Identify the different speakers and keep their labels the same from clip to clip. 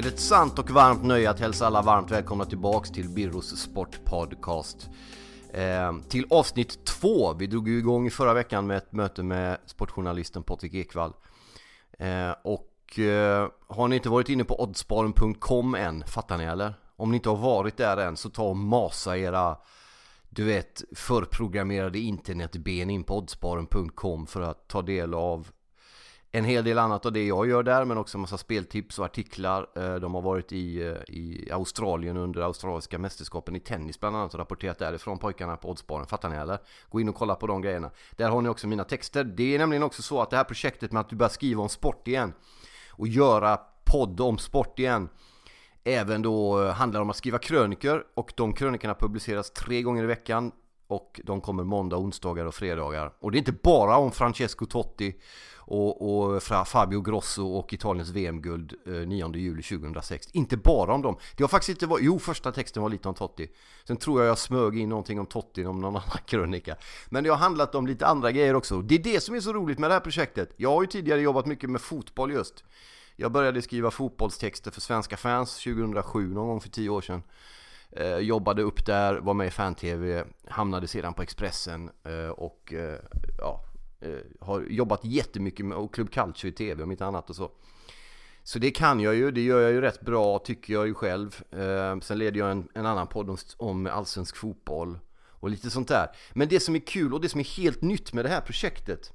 Speaker 1: Är det ett sant och varmt nöje att hälsa alla varmt välkomna tillbaks till Birros Sportpodcast. Eh, till avsnitt två. Vi drog ju igång i förra veckan med ett möte med sportjournalisten Patrik Ekwall. Eh, och eh, har ni inte varit inne på oddsparen.com än, fattar ni eller? Om ni inte har varit där än så ta och masa era du vet förprogrammerade internetben in på oddsparen.com för att ta del av en hel del annat av det jag gör där men också en massa speltips och artiklar. Eh, de har varit i, eh, i Australien under australiska mästerskapen i tennis bland annat och rapporterat därifrån pojkarna på Oddsbaren. Fattar ni eller? Gå in och kolla på de grejerna. Där har ni också mina texter. Det är nämligen också så att det här projektet med att du börjar skriva om sport igen och göra podd om sport igen även då eh, handlar om att skriva krönikor och de krönikorna publiceras tre gånger i veckan och de kommer måndag, onsdagar och fredagar. Och det är inte bara om Francesco Totti och, och Fabio Grosso och Italiens VM-guld 9 eh, juli 2006. Inte bara om dem. Det har faktiskt inte varit, jo första texten var lite om Totti. Sen tror jag jag smög in någonting om Totti om någon annan krönika. Men det har handlat om lite andra grejer också. Det är det som är så roligt med det här projektet. Jag har ju tidigare jobbat mycket med fotboll just. Jag började skriva fotbollstexter för svenska fans 2007, någon gång för tio år sedan. Eh, jobbade upp där, var med i fan-tv, hamnade sedan på Expressen eh, och eh, ja, eh, har jobbat jättemycket med Club Calcio i tv om inte annat och så. Så det kan jag ju, det gör jag ju rätt bra tycker jag ju själv. Eh, sen leder jag en, en annan podd om, om allsvensk fotboll och lite sånt där. Men det som är kul och det som är helt nytt med det här projektet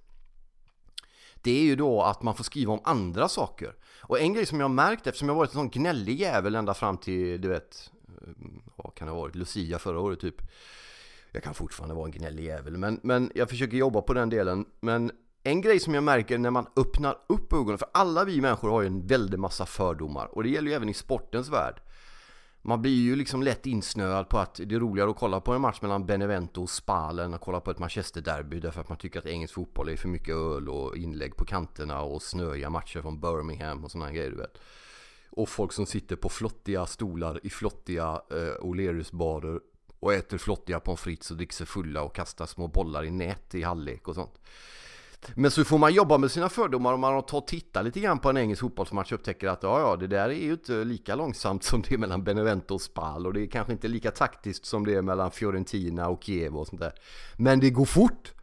Speaker 1: det är ju då att man får skriva om andra saker. Och en grej som jag har märkt eftersom jag varit en sån gnällig jävel ända fram till, du vet, Eh, vad kan det ha varit, Lucia förra året typ. Jag kan fortfarande vara en gnällig jävel, men, men jag försöker jobba på den delen. Men en grej som jag märker när man öppnar upp ögonen, för alla vi människor har ju en väldig massa fördomar och det gäller ju även i sportens värld. Man blir ju liksom lätt insnöad på att det är roligare att kolla på en match mellan Benevento och Spal än att kolla på ett Manchester-derby därför att man tycker att engelsk fotboll är för mycket öl och inlägg på kanterna och snöiga matcher från Birmingham och sådana grejer du vet. Och folk som sitter på flottiga stolar i flottiga eh, O'Learys-barer och äter flottiga pommes frites och dricker sig fulla och kastar små bollar i nät i halvlek och sånt. Men så får man jobba med sina fördomar om man tar och tittar lite grann på en engelsk fotbollsmatch och upptäcker att ja, ja, det där är ju inte lika långsamt som det är mellan Benevento och Spal och det är kanske inte lika taktiskt som det är mellan Fiorentina och Kiev och sånt där. Men det går fort!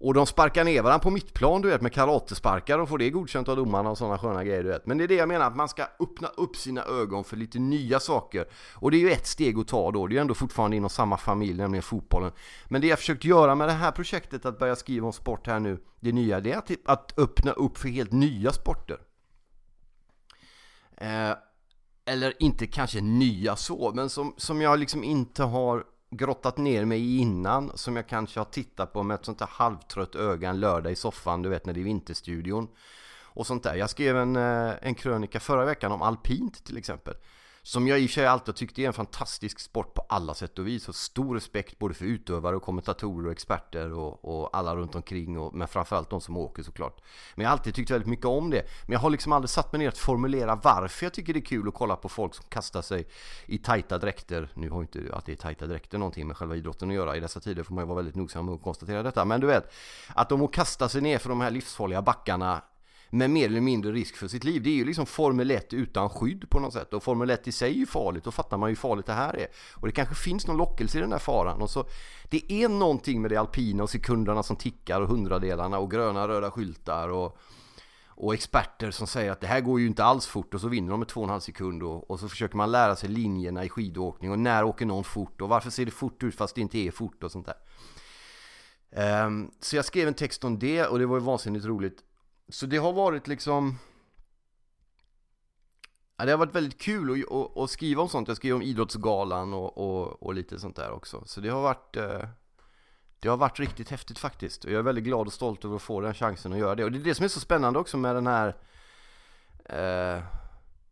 Speaker 1: Och de sparkar ner varandra på mittplan du vet med karatesparkar och får det godkänt av domarna och sådana sköna grejer du vet. Men det är det jag menar att man ska öppna upp sina ögon för lite nya saker. Och det är ju ett steg att ta då. Det är ju ändå fortfarande inom samma familj, nämligen fotbollen. Men det jag försökt göra med det här projektet att börja skriva om sport här nu, det nya, det är att, typ att öppna upp för helt nya sporter. Eh, eller inte kanske nya så, men som, som jag liksom inte har grottat ner mig i innan som jag kanske har tittat på med ett sånt här halvtrött öga en lördag i soffan, du vet när det är vinterstudion och sånt där. Jag skrev en, eh, en krönika förra veckan om alpint till exempel som jag i och för sig alltid tyckt är en fantastisk sport på alla sätt och vis. Och stor respekt både för utövare och kommentatorer och experter och, och alla runt omkring. Och, men framförallt de som åker såklart. Men jag har alltid tyckt väldigt mycket om det. Men jag har liksom aldrig satt mig ner att formulera varför jag tycker det är kul att kolla på folk som kastar sig i tajta dräkter. Nu har inte att det är tajta dräkter någonting med själva idrotten att göra. I dessa tider får man ju vara väldigt nogsam med att konstatera detta. Men du vet, att de kastar sig ner för de här livsfarliga backarna med mer eller mindre risk för sitt liv. Det är ju liksom Formel 1 utan skydd på något sätt. Och Formel 1 i sig är ju farligt, då fattar man ju hur farligt det här är. Och det kanske finns någon lockelse i den här faran. Och så, det är någonting med det alpina och sekunderna som tickar och hundradelarna och gröna röda skyltar och, och experter som säger att det här går ju inte alls fort och så vinner de med 2,5 sekund och, och så försöker man lära sig linjerna i skidåkning och när åker någon fort och varför ser det fort ut fast det inte är fort och sånt där. Um, så jag skrev en text om det och det var ju vansinnigt roligt så det har varit liksom ja, Det har varit väldigt kul att, att, att skriva om sånt. Jag skrev om Idrottsgalan och, och, och, lite sånt där också. Så det har varit eh, Det har varit riktigt häftigt faktiskt. Och jag är väldigt glad och stolt över att få den chansen att göra det. Och det är det som är så spännande också med den här eh,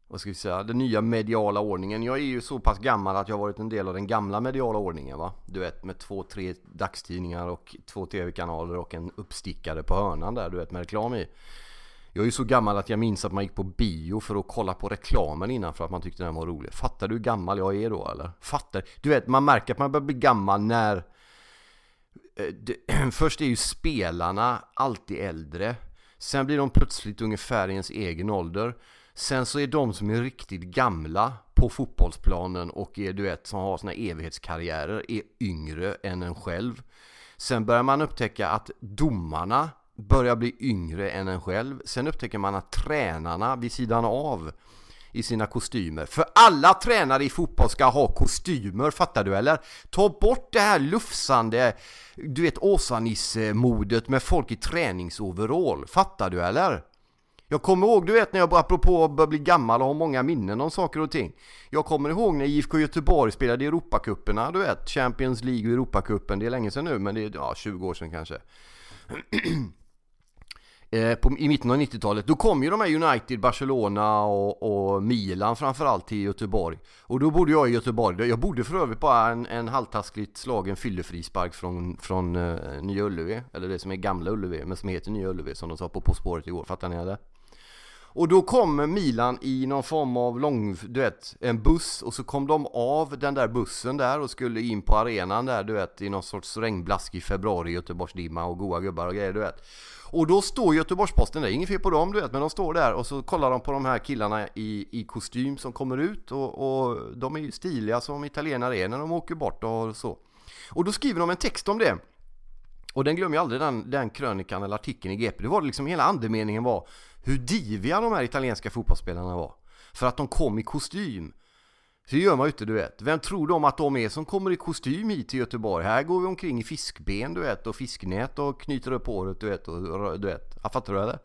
Speaker 1: vad ska vi säga, den nya mediala ordningen. Jag är ju så pass gammal att jag har varit en del av den gamla mediala ordningen va. Du vet med två, tre dagstidningar och två tv-kanaler och en uppstickare på hörnan där, du vet med reklam i. Jag är ju så gammal att jag minns att man gick på bio för att kolla på reklamen innan för att man tyckte den var rolig. Fattar du hur gammal jag är då eller? Fattar? Du vet, man märker att man börjar bli gammal när... Eh, först är ju spelarna alltid äldre. Sen blir de plötsligt ungefär i ens egen ålder. Sen så är de som är riktigt gamla på fotbollsplanen och är du vet som har sina evighetskarriärer är yngre än en själv. Sen börjar man upptäcka att domarna börjar bli yngre än en själv. Sen upptäcker man att tränarna vid sidan av i sina kostymer. För alla tränare i fotboll ska ha kostymer, fattar du eller? Ta bort det här lufsande, du vet Åsa-Nisse-modet med folk i träningsoverall, fattar du eller? Jag kommer ihåg, du vet när jag apropå att börja bli gammal och ha många minnen om saker och ting. Jag kommer ihåg när IFK Göteborg spelade i Europacuperna, du vet, Champions League och Europacupen. Det är länge sedan nu, men det är ja, 20 år sedan kanske. Eh, på, I mitten av 90-talet, då kom ju de här United, Barcelona och, och, Milan framförallt till Göteborg. Och då bodde jag i Göteborg. Jag bodde för övrigt bara en, en halvtaskligt slagen fyllefrispark från, från eh, Nya Ullevi. Eller det som är gamla Ullevi, men som heter Nya Ullevi som de sa på På spåret igår. Fattar ni det? Och då kommer Milan i någon form av lång, du vet, en buss och så kom de av den där bussen där och skulle in på arenan där, du vet, i någon sorts regnblaskig februari, Göteborgsdimma och goa gubbar och grejer, du vet. Och då står Göteborgsposten där, inget fel på dem du vet, men de står där och så kollar de på de här killarna i, i kostym som kommer ut och, och de är ju stiliga som italienare är när de åker bort och så. Och då skriver de en text om det. Och den glömmer jag aldrig, den, den krönikan eller artikeln i GP. Det var liksom hela andemeningen var hur diviga de här italienska fotbollsspelarna var. För att de kom i kostym. Så gör man ju inte, du vet. Vem tror de att de är som kommer i kostym hit till Göteborg? Här går vi omkring i fiskben, du vet, och fisknät och knyter upp håret, du vet, och du vet. Jag fattar du eller?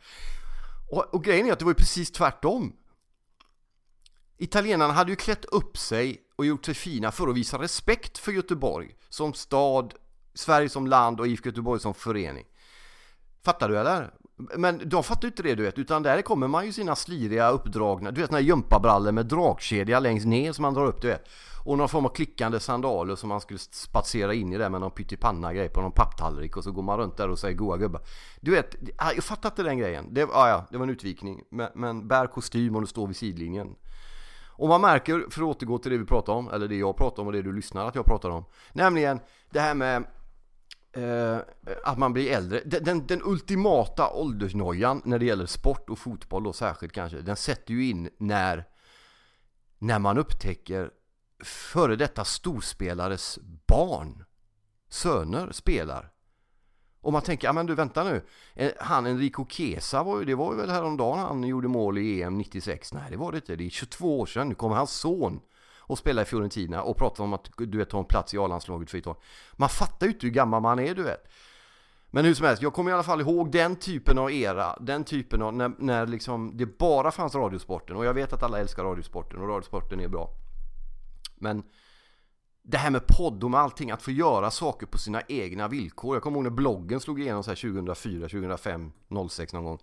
Speaker 1: Och, och grejen är att det var ju precis tvärtom. Italienarna hade ju klätt upp sig och gjort sig fina för att visa respekt för Göteborg som stad, Sverige som land och IFK Göteborg som förening. Fattar du eller? Men de fattar ju inte det du vet, utan där kommer man ju sina sliriga uppdragna, du vet såna här gympabrallor med dragkedja längst ner som man drar upp du vet. Och någon form av klickande sandaler som man skulle spatsera in i där med någon pyttipanna grej på någon papptallrik och så går man runt där och säger goa gubbar. Du vet, jag fattar inte den grejen. Det, ah ja, det var en utvikning. Men, men bär kostym och du står vid sidlinjen. Och man märker, för att återgå till det vi pratar om, eller det jag pratar om och det du lyssnar att jag pratar om. Nämligen det här med eh, att man blir äldre. Den, den, den, ultimata åldersnojan när det gäller sport och fotboll då särskilt kanske, den sätter ju in när, när man upptäcker före detta storspelares barn, söner, spelar. Och man tänker, ja men du vänta nu, eh, han Enrico Chiesa var ju, det var ju väl häromdagen han gjorde mål i EM 96? Nej det var det inte, det är 22 år sedan, nu kommer hans son och spela i Fiorentina och prata om att du vet ta en plats i A-landslaget för Italien. Man fattar ju inte hur gammal man är du vet. Men hur som helst, jag kommer i alla fall ihåg den typen av era, den typen av när, när liksom det bara fanns radiosporten och jag vet att alla älskar radiosporten och radiosporten är bra. Men det här med podd och med allting, att få göra saker på sina egna villkor. Jag kommer ihåg när bloggen slog igenom så här 2004, 2005, 06 någon gång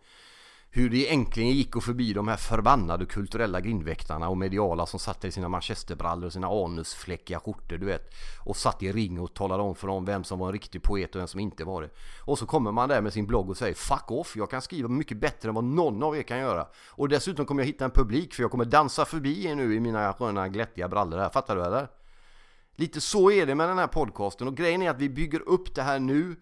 Speaker 1: hur det äntligen gick att förbi de här förbannade kulturella grindväktarna och mediala som satt i sina manchesterbrallor och sina anusfläckiga skjortor du vet. Och satt i ring och talade om för dem vem som var en riktig poet och vem som inte var det. Och så kommer man där med sin blogg och säger Fuck off, jag kan skriva mycket bättre än vad någon av er kan göra. Och dessutom kommer jag hitta en publik för jag kommer dansa förbi er nu i mina sköna glättiga brallor här, fattar du eller? Lite så är det med den här podcasten och grejen är att vi bygger upp det här nu.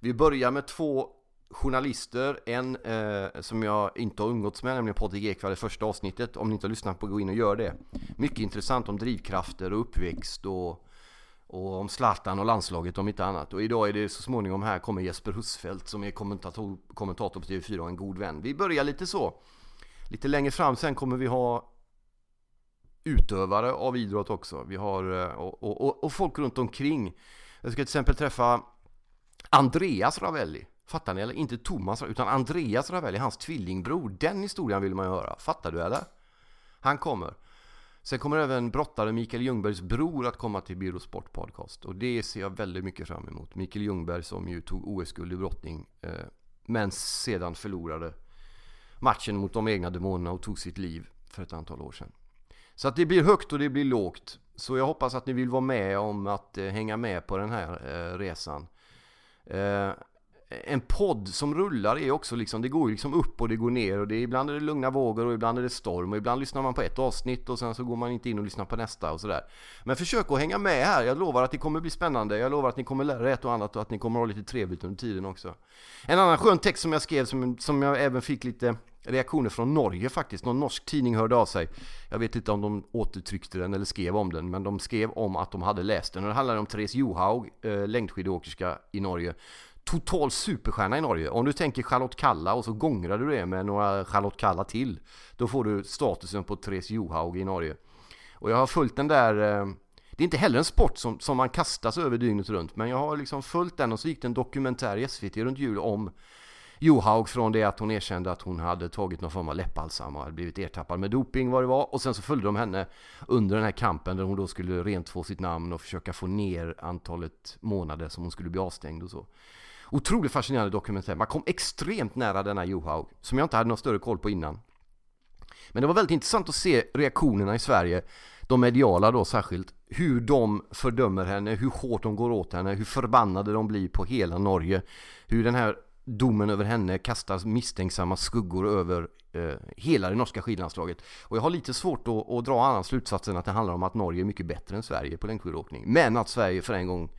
Speaker 1: Vi börjar med två journalister, en eh, som jag inte har umgåtts med, nämligen Patrik Ekwall i första avsnittet. Om ni inte har lyssnat på gå in och gör det. Mycket intressant om drivkrafter och uppväxt och, och om Zlatan och landslaget om inte annat. Och idag är det så småningom här kommer Jesper Husfeldt som är kommentator, kommentator på TV4 och en god vän. Vi börjar lite så. Lite längre fram sen kommer vi ha utövare av idrott också. Vi har eh, och, och, och folk runt omkring. Jag ska till exempel träffa Andreas Ravelli Fattar ni eller? Inte Thomas utan Andreas Ravelli, hans tvillingbror. Den historien vill man ju höra. Fattar du eller? Han kommer. Sen kommer även brottare Mikael Ljungbergs bror att komma till Biro Sport Podcast. Och det ser jag väldigt mycket fram emot. Mikael Ljungberg som ju tog OS-guld i brottning. Eh, men sedan förlorade matchen mot de egna demonerna och tog sitt liv för ett antal år sedan. Så att det blir högt och det blir lågt. Så jag hoppas att ni vill vara med om att eh, hänga med på den här eh, resan. Eh, en podd som rullar är också liksom, det går ju liksom upp och det går ner och det är, ibland är det lugna vågor och ibland är det storm och ibland lyssnar man på ett avsnitt och sen så går man inte in och lyssnar på nästa och sådär. Men försök att hänga med här, jag lovar att det kommer bli spännande, jag lovar att ni kommer lära er ett och annat och att ni kommer ha lite trevligt under tiden också. En annan skön text som jag skrev som, som jag även fick lite reaktioner från Norge faktiskt. Någon norsk tidning hörde av sig. Jag vet inte om de återtryckte den eller skrev om den, men de skrev om att de hade läst den. Och det handlade om Therese Johaug, eh, längdskidåkerska i Norge, total superstjärna i Norge. Om du tänker Charlotte Kalla och så gångrar du det med några Charlotte Kalla till. Då får du statusen på Therese Johaug i Norge. Och jag har följt den där... Eh, det är inte heller en sport som, som man kastas över dygnet runt. Men jag har liksom följt den och så gick det en dokumentär i SVT runt jul om Johaug från det att hon erkände att hon hade tagit någon form av läppbalsam och hade blivit ertappad med doping vad det var. Och sen så följde de henne under den här kampen där hon då skulle rentvå sitt namn och försöka få ner antalet månader som hon skulle bli avstängd och så. Otroligt fascinerande dokumentär. Man kom extremt nära denna Johaug, som jag inte hade någon större koll på innan. Men det var väldigt intressant att se reaktionerna i Sverige, de mediala då särskilt, hur de fördömer henne, hur hårt de går åt henne, hur förbannade de blir på hela Norge. Hur den här domen över henne kastar misstänksamma skuggor över eh, hela det norska skidlandslaget. Och jag har lite svårt att, att dra annan slutsats än att det handlar om att Norge är mycket bättre än Sverige på längdskidåkning. Men att Sverige för en gång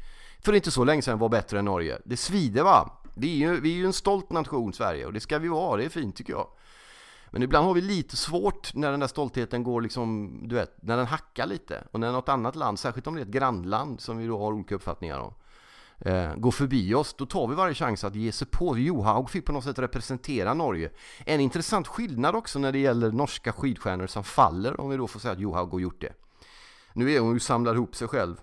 Speaker 1: för inte så länge sedan var bättre än Norge. Det svider va? Vi är, ju, vi är ju en stolt nation Sverige och det ska vi vara, det är fint tycker jag. Men ibland har vi lite svårt när den där stoltheten går liksom, du vet, när den hackar lite. Och när något annat land, särskilt om det är ett grannland som vi då har olika uppfattningar om, eh, går förbi oss, då tar vi varje chans att ge sig på. Johaug fick på något sätt representera Norge. En intressant skillnad också när det gäller norska skidstjärnor som faller, om vi då får säga att Johaug har gjort det. Nu är hon ju samlar ihop sig själv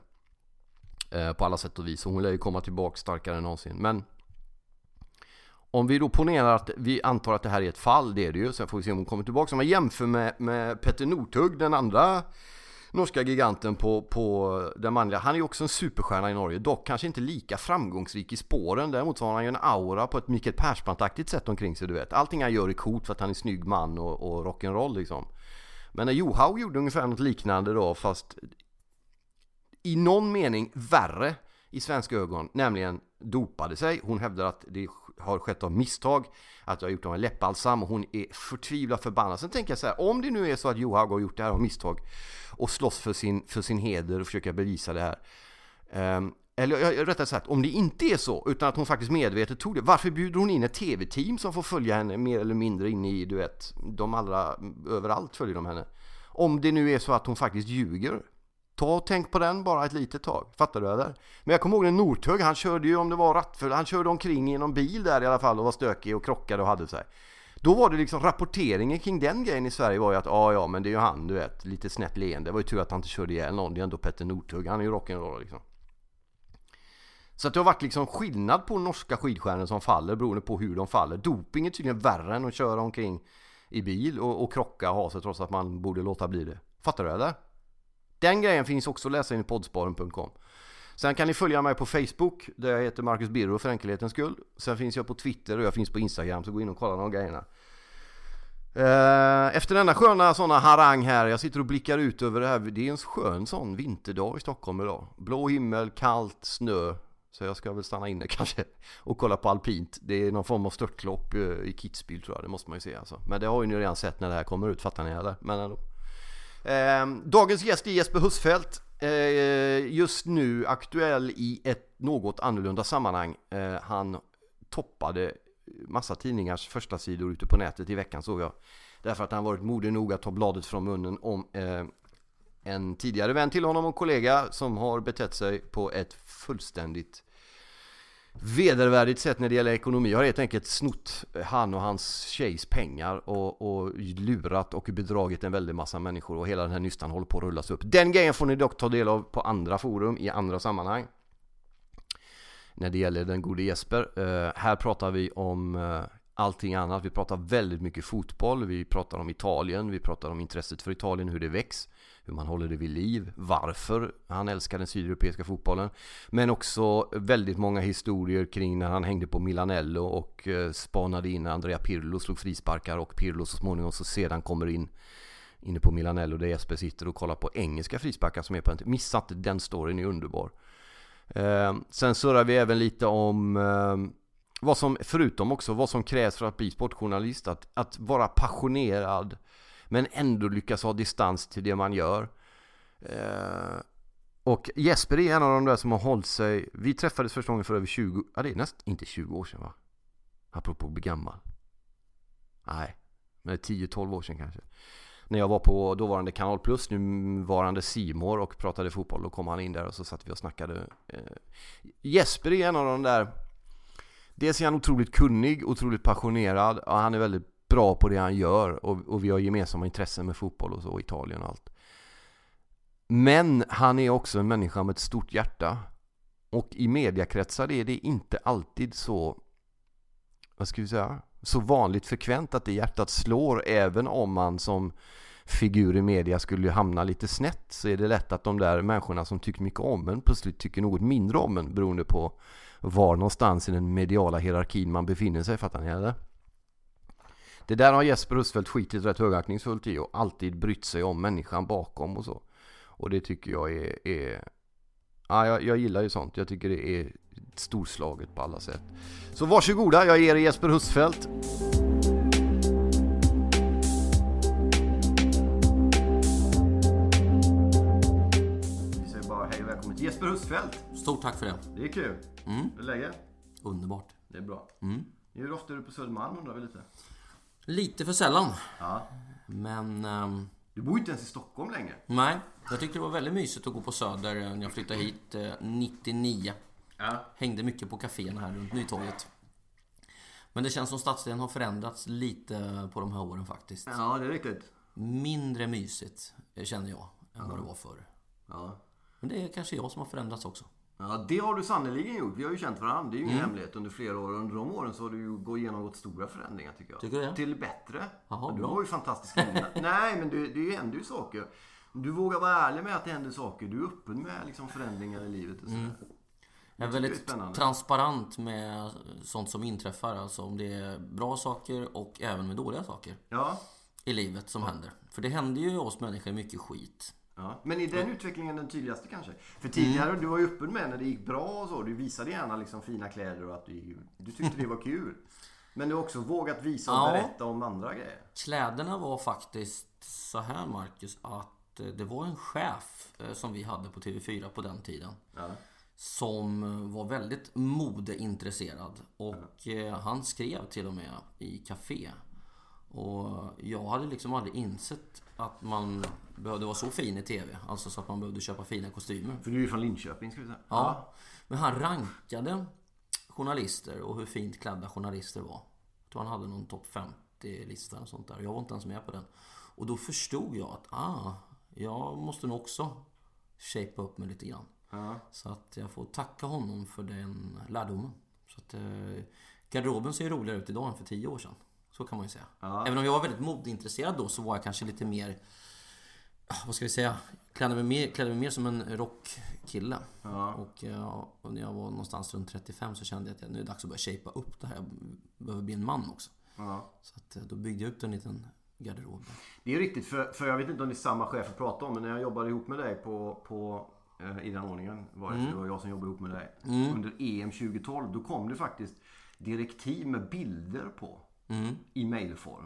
Speaker 1: Eh, på alla sätt och vis. Och hon lär ju komma tillbaka starkare än någonsin. Men om vi då ponerar att vi antar att det här är ett fall, det är det ju. Sen får vi se om hon kommer tillbaka. Om man jämför med, med Petter Northug, den andra norska giganten på, på den manliga. Han är ju också en superstjärna i Norge. Dock kanske inte lika framgångsrik i spåren. Däremot så har han ju en aura på ett Mikael Persbrandt-aktigt sätt omkring sig, du vet. Allting han gör är coolt för att han är snygg man och, och rock'n'roll liksom. Men när Johaug gjorde ungefär något liknande då, fast i någon mening värre i svenska ögon, nämligen dopade sig. Hon hävdar att det har skett av misstag, att jag har gjort av en läppbalsam och hon är förtvivlat förbannad. Sen tänker jag så här, om det nu är så att Johaug har gjort det här av misstag och slåss för sin, för sin heder och försöka bevisa det här. Um, eller rättare sagt, om det inte är så, utan att hon faktiskt medvetet tog det, varför bjuder hon in ett tv-team som får följa henne mer eller mindre in i, du vet, de allra, överallt följer de henne. Om det nu är så att hon faktiskt ljuger Ta och tänk på den bara ett litet tag. Fattar du eller? Men jag kommer ihåg när Northug, han körde ju om det var rattfull, han körde omkring i någon bil där i alla fall och var stökig och krockade och hade sig. Då var det liksom rapporteringen kring den grejen i Sverige var ju att ja ja men det är ju han du vet, lite snett leende. Det var ju tur att han inte körde ihjäl någon, det är ändå Petter Northug, han är ju rock'n'roll liksom. Så att det har varit liksom skillnad på norska skidstjärnor som faller beroende på hur de faller. Doping är tydligen värre än att köra omkring i bil och, och krocka och ha sig trots att man borde låta bli det. Fattar du eller? Den grejen finns också att läsa in i poddsparen.com. Sen kan ni följa mig på Facebook där jag heter Marcus Birro för enkelhetens skull. Sen finns jag på Twitter och jag finns på Instagram så gå in och kolla de grejerna. Eh, efter denna sköna sådana harang här, jag sitter och blickar ut över det här. Det är en skön sån vinterdag i Stockholm idag. Blå himmel, kallt, snö. Så jag ska väl stanna inne kanske och kolla på alpint. Det är någon form av störtlopp eh, i Kitzbühel tror jag, det måste man ju se alltså. Men det har ju ni redan sett när det här kommer ut, fattar ni eller? Men ändå. Eh, dagens gäst är Jesper Husfeldt. Eh, just nu aktuell i ett något annorlunda sammanhang. Eh, han toppade massa tidningars första sidor ute på nätet i veckan såg jag. Därför att han varit modig nog att ta bladet från munnen om eh, en tidigare vän till honom och kollega som har betett sig på ett fullständigt vedervärdigt sätt när det gäller ekonomi. Har helt enkelt snott eh, han och hans tjejs pengar och, och lurat och bedragit en väldig massa människor och hela den här nystan håller på att rullas upp. Den grejen får ni dock ta del av på andra forum i andra sammanhang när det gäller den gode Jesper. Uh, här pratar vi om uh, allting annat. Vi pratar väldigt mycket fotboll, vi pratar om Italien, vi pratar om intresset för Italien, hur det väcks, hur man håller det vid liv, varför han älskar den sydeuropeiska fotbollen. Men också väldigt många historier kring när han hängde på Milanello och eh, spanade in Andrea Pirlo, slog frisparkar och Pirlo så småningom så sedan kommer in inne på Milanello där Jesper sitter och kollar på engelska frisparkar som är på en... Missa inte den storyn är underbar. Eh, sen surrar vi även lite om eh, vad som, förutom också vad som krävs för att bli sportjournalist. Att, att vara passionerad men ändå lyckas ha distans till det man gör. Eh, och Jesper är en av de där som har hållit sig. Vi träffades första gången för över 20, ja det är nästan inte 20 år sedan va? Apropå att bli gammal. Nej, men 10-12 år sedan kanske när jag var på dåvarande Kanal Plus, nuvarande Simor och pratade fotboll. Då kom han in där och så satt vi och snackade. Eh, Jesper är en av de där... Dels är han otroligt kunnig, otroligt passionerad och han är väldigt bra på det han gör och, och vi har gemensamma intressen med fotboll och så, Italien och allt. Men han är också en människa med ett stort hjärta. Och i mediakretsar är det inte alltid så, vad ska vi säga, så vanligt frekvent att det hjärtat slår även om man som figur i media skulle hamna lite snett så är det lätt att de där människorna som tycker mycket om en plötsligt tycker något mindre om en beroende på var någonstans i den mediala hierarkin man befinner sig, fattar ni eller? Det där har Jesper Husfeldt skitit rätt högaktningsfullt i och alltid brytt sig om människan bakom och så. Och det tycker jag är... är ja, jag, jag gillar ju sånt. Jag tycker det är storslaget på alla sätt. Så varsågoda, jag ger er Jesper Husfeldt. Vi säger bara hej och välkommen till Jesper Husfeldt.
Speaker 2: Stort tack för det.
Speaker 1: Det är kul.
Speaker 2: Mm.
Speaker 1: Hur är läget?
Speaker 2: Underbart.
Speaker 1: Det är bra.
Speaker 2: Mm.
Speaker 1: Hur ofta är du på Södermalm undrar vi lite?
Speaker 2: Lite för sällan.
Speaker 1: Ja.
Speaker 2: Men... ehm,
Speaker 1: Du bor ju inte ens i Stockholm längre.
Speaker 2: nej, jag tyckte det var väldigt mysigt att gå på Söder eh, när jag flyttade hit eh, 99.
Speaker 1: Ja.
Speaker 2: Hängde mycket på kaféerna här runt Nytorget. Men det känns som stadsdelen har förändrats lite på de här åren faktiskt.
Speaker 1: Ja, det är riktigt.
Speaker 2: Mindre mysigt eh, känner jag än vad det var förr.
Speaker 1: Ja.
Speaker 2: Men det är kanske jag som har förändrats också.
Speaker 1: Ja, det har du sannerligen gjort. Vi har ju känt varandra. Det är ju ingen hemlighet under flera år. Under de åren så har du ju gått genomgått stora förändringar tycker jag.
Speaker 2: Tycker du det?
Speaker 1: Till bättre.
Speaker 2: Jaha,
Speaker 1: du
Speaker 2: bra.
Speaker 1: var ju fantastisk innan. Nej, men det, det händer ju saker. Du vågar vara ärlig med att det händer saker. Du är öppen med liksom förändringar i livet och sådär.
Speaker 2: Jag är
Speaker 1: är
Speaker 2: väldigt
Speaker 1: spännande.
Speaker 2: transparent med sånt som inträffar. Alltså om det är bra saker och även med dåliga saker.
Speaker 1: Ja.
Speaker 2: i livet som händer. För det händer ju oss människor mycket skit.
Speaker 1: Ja. Men är den utvecklingen den tydligaste kanske? För tidigare, du var ju öppen med när det gick bra och så. Du visade gärna liksom fina kläder och att du, du tyckte det var kul. Men du har också vågat visa och
Speaker 2: Ja.
Speaker 1: berätta om andra grejer.
Speaker 2: Kläderna var faktiskt så här Marcus att eh, det var en chef eh, som vi hade på TV4 på den tiden.
Speaker 1: Ja.
Speaker 2: Som var väldigt modeintresserad. Och eh, han skrev till och med i Café. Och jag hade liksom aldrig insett att man behövde vara så fin i TV. Alltså så att man behövde köpa fina kostymer.
Speaker 1: För du är ju från Linköping ska vi säga.
Speaker 2: Ja. Men han rankade journalister och hur fint klädda journalister var. Jag tror han hade någon topp 50-lista och sånt där. Jag var inte ens med på den. Och då förstod jag att ah, jag måste nog också shapea upp mig lite grann.
Speaker 1: Ja.
Speaker 2: Så att jag får tacka honom för den lärdomen. Så att eh, garderoben ser ju roligare ut idag än för tio år sedan. Så kan man ju säga.
Speaker 1: Ja.
Speaker 2: Även om jag var väldigt modeintresserad då så var jag kanske lite mer vad ska vi säga? Klädde mig mer, klädde mig mer som en rockkille.
Speaker 1: Ja.
Speaker 2: Och, och när jag var någonstans runt 35 så kände jag att jag, nu är det dags att börja shapea upp det här. Jag behöver bli en man också.
Speaker 1: Ja.
Speaker 2: Så att, eh, då byggde jag upp en liten garderoben.
Speaker 1: Det är riktigt, för, för jag vet inte om det är samma chef jag pratar om, men när jag jobbade ihop med dig på, på eh, i den ordningen var det,
Speaker 2: Mm.
Speaker 1: det var jag som jobbade ihop med dig. Under EM 2012, då kom det faktiskt direktiv med bilder på
Speaker 2: Mm.
Speaker 1: i mailform.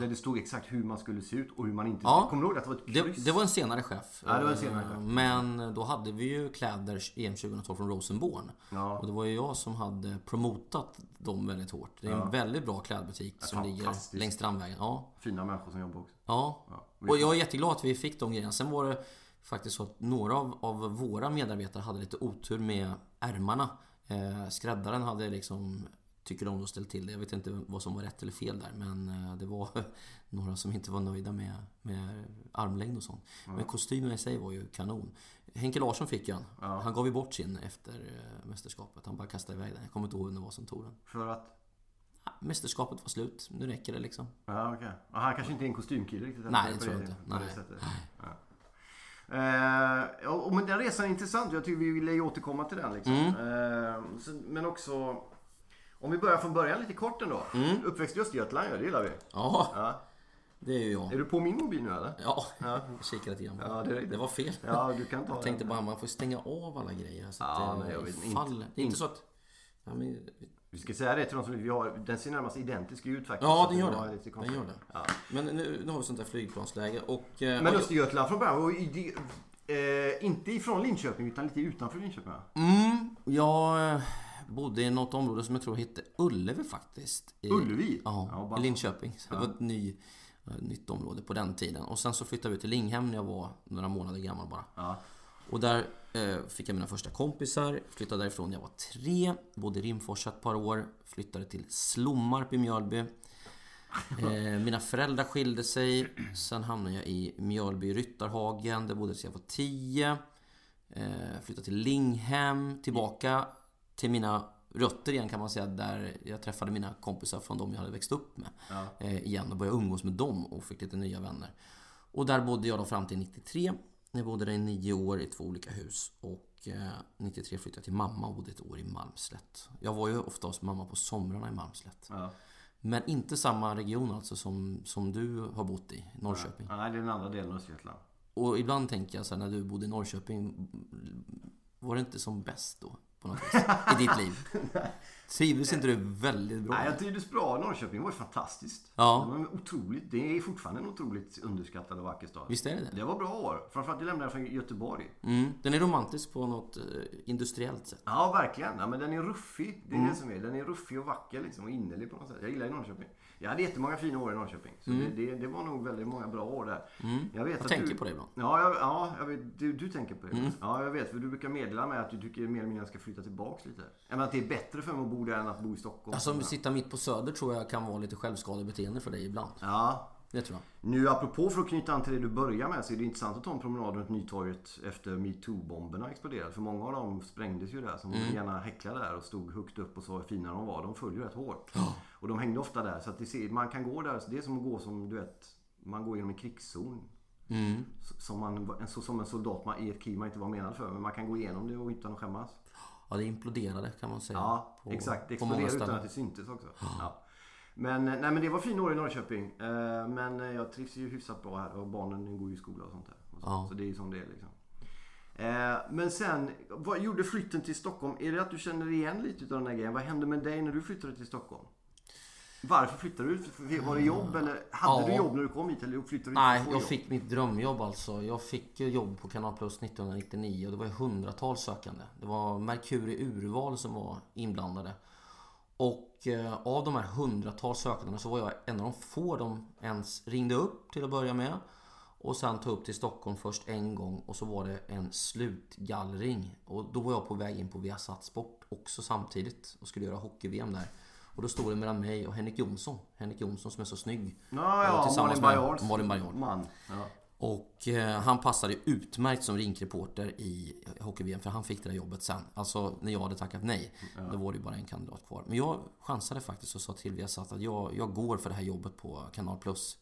Speaker 1: Där det stod exakt hur man skulle se ut och hur man inte
Speaker 2: Ja.
Speaker 1: skulle. Kommer du ihåg att det var ett kryss?
Speaker 2: Det, det var en senare chef.
Speaker 1: Ja, det var en senare chef.
Speaker 2: Eh, Men då hade vi ju kläder EM 2012 från Rosenborn.
Speaker 1: Ja.
Speaker 2: Och det var ju jag som hade promotat dem väldigt hårt. Det är en väldigt bra klädbutik som ligger längs Strandvägen. Ja.
Speaker 1: Fina människor som jobbar också.
Speaker 2: Ja. Och jag är jätteglad att vi fick de grejerna. Sen var det faktiskt så att några av, av våra medarbetare hade lite otur med ärmarna. Eh, skräddaren hade liksom tycker de då ställt till det. Jag vet inte vad som var rätt eller fel där men eh, det var några som inte var nöjda med, med armlängd och sånt. Men kostymen i sig var ju kanon. Henke Larsson fick ju en. Han gav ju bort sin efter eh, mästerskapet. Han bara kastade iväg den. Jag kommer inte ihåg vem det var som tog den.
Speaker 1: För att...
Speaker 2: Mästerskapet var slut. Nu räcker det liksom.
Speaker 1: Ja, okej. Ja, han kanske inte är en kostymkille riktigt.
Speaker 2: Nej, det tror jag inte. Nej.
Speaker 1: Ja. Eh, och, men den resan är intressant. Jag tycker vi ville återkomma till den. Liksom.
Speaker 2: Mm.
Speaker 1: Eh, men också... Om vi börjar från början lite kort ändå.
Speaker 2: Mm.
Speaker 1: Uppväxt i Östergötland, ja, det gillar vi.
Speaker 2: Ja,
Speaker 1: Ja.
Speaker 2: det är ju jag.
Speaker 1: Är du på min mobil nu eller?
Speaker 2: Ja, jag kikade lite grann
Speaker 1: Ja, det
Speaker 2: det. var fel.
Speaker 1: Ja, du kan ta
Speaker 2: Jag tänkte
Speaker 1: den.
Speaker 2: bara man får stänga av alla grejer. Så
Speaker 1: Ja,
Speaker 2: att det
Speaker 1: nej, jag vet
Speaker 2: ifall,
Speaker 1: inte.
Speaker 2: Det är inte så att... Ja, men,
Speaker 1: Vi ska säga det till de som vi har. Den ser närmast identisk ut faktiskt.
Speaker 2: ja den gör det. Den gör det.
Speaker 1: Ja.
Speaker 2: Men nu, nu har vi sånt där flygplansläge och... eh,
Speaker 1: Men
Speaker 2: ja,
Speaker 1: Östergötland från början var ju eh, inte ifrån Linköping utan lite utanför Linköping.
Speaker 2: Mm, jag eh, bodde i något område som jag tror hette Ullevi faktiskt. I,
Speaker 1: Ullevi?
Speaker 2: Ja,
Speaker 1: Ja, bara-
Speaker 2: i Linköping. Så det var ett ny, eh, nytt område på den tiden. Och sen så flyttade vi till Linghem när jag var några månader gammal bara.
Speaker 1: Ja.
Speaker 2: Och där eh, fick jag mina första kompisar. Flyttade därifrån när jag var tre. Bodde i Rimforsa ett par år. Flyttade till Slommarp i Mjölby. Eh, mina föräldrar skilde sig. Sen hamnade jag i Mjölby Ryttarhagen. Där bodde jag tills jag var tio. Eh, flyttade till Linghem. Tillbaka till mina rötter igen kan man säga. Där jag träffade mina kompisar från de jag hade växt upp med. Eh, igen och började umgås med dem och fick lite nya vänner. Och där bodde jag då fram till 93. Jag bodde där i nio år i två olika hus. Och eh, 93 flyttade jag till mamma och bodde ett år i Malmslätt. Jag var ju ofta hos mamma på somrarna i Malmslätt.
Speaker 1: Ja.
Speaker 2: Men inte samma region alltså som, som du har bott i, Norrköping.
Speaker 1: Ja, nej, det är den andra delen av Östergötland.
Speaker 2: Och ibland tänker jag så här, när du bodde i Norrköping, var det inte som bäst då? På något vis, i ditt liv? Trivdes inte du väldigt bra?
Speaker 1: Nej, jag trivdes bra. Norrköping var ju fantastiskt.
Speaker 2: Ja.
Speaker 1: Det var otroligt. Det är fortfarande en otroligt underskattad och vacker stad.
Speaker 2: Visst är det det?
Speaker 1: Det var bra år. Framförallt jag lämnade från Göteborg.
Speaker 2: Mm. Den är romantisk på något eh, industriellt sätt.
Speaker 1: Ja, verkligen. Ja, men den är ruffig. Det är
Speaker 2: Mm.
Speaker 1: det som är. Den är ruffig och vacker liksom, och innerlig på något sätt. Jag gillar ju Norrköping. Jag hade jättemånga fina år i Norrköping. Så
Speaker 2: Mm.
Speaker 1: det, det, det var nog väldigt många bra år där. Jag, vet
Speaker 2: Jag
Speaker 1: att
Speaker 2: tänker
Speaker 1: du...
Speaker 2: på det ibland.
Speaker 1: Ja, jag, ja jag vet, du, du tänker på det.
Speaker 2: Mm.
Speaker 1: Ja, jag vet. För du brukar meddela mig att du tycker mer eller mindre jag ska flytta tillbaks lite. Jag menar att det är bättre för mig att bo där än att bo i Stockholm.
Speaker 2: Alltså att sitta mitt på Söder tror jag kan vara lite självskadebeteende för dig ibland.
Speaker 1: Ja,
Speaker 2: Det tror jag.
Speaker 1: Nu apropå för att knyta an till det du börjar med så är det intressant att ta en promenad runt Nytorget efter metoo-bomberna exploderade. För många av dem sprängdes ju där som gärna häcklade där och stod högt upp och så hur fina de var. De föll ju rätt hårt. Och de hängde ofta där så att ser, man kan gå där. Det är som att gå som du vet, man går genom en krigszon. S- Som, man, så, som en soldat man, i ett krig man inte var menad för. Men man kan gå igenom det och utan att skämmas.
Speaker 2: Ja, det imploderade kan man säga.
Speaker 1: Ja,
Speaker 2: på-
Speaker 1: exakt. Det exploderade utan att det syntes också. Ja. Men, eh, nej, men det var fina år i Norrköping. Eh, Men eh, jag trivs ju hyfsat bra här och barnen går ju i skola och sånt där.
Speaker 2: Ja.
Speaker 1: så det är ju som det är liksom. Men sen, vad gjorde flytten till Stockholm? Är det att du känner igen lite av den här grejen? Vad hände med dig när du flyttade till Stockholm? Varför flyttade du? Var det jobb eller hade
Speaker 2: Ja.
Speaker 1: du jobb när du kom hit eller flyttade du
Speaker 2: Nej, jag
Speaker 1: jobb?
Speaker 2: fick mitt drömjobb alltså. Jag fick jobb på Kanal Plus 1999 och det var hundratals sökande. Det var Mercury Urval som var inblandade. Och eh, av de här hundratals sökandena så var jag en av de få de ens ringde upp till att börja med. Och sen tog upp till Stockholm först en gång och så var det en slutgallring. Och då var jag på väg in på Viasat Sport också samtidigt och skulle göra hockey-VM där. Och då stod det mellan mig och Henrik Jonsson. Henrik Jonsson som är så snygg.
Speaker 1: Ja, ja,
Speaker 2: tillsammans
Speaker 1: Malin
Speaker 2: med
Speaker 1: Baryards
Speaker 2: Malin Baryard.
Speaker 1: man. Ja.
Speaker 2: Och eh, han passade utmärkt som rinkreporter i hockey-VM för han fick det där jobbet sen. Alltså när jag hade tackat nej. Då var det ju bara en kandidat kvar. Men jag chansade faktiskt och sa till Viasat att jag, jag går för det här jobbet på Kanal Plus.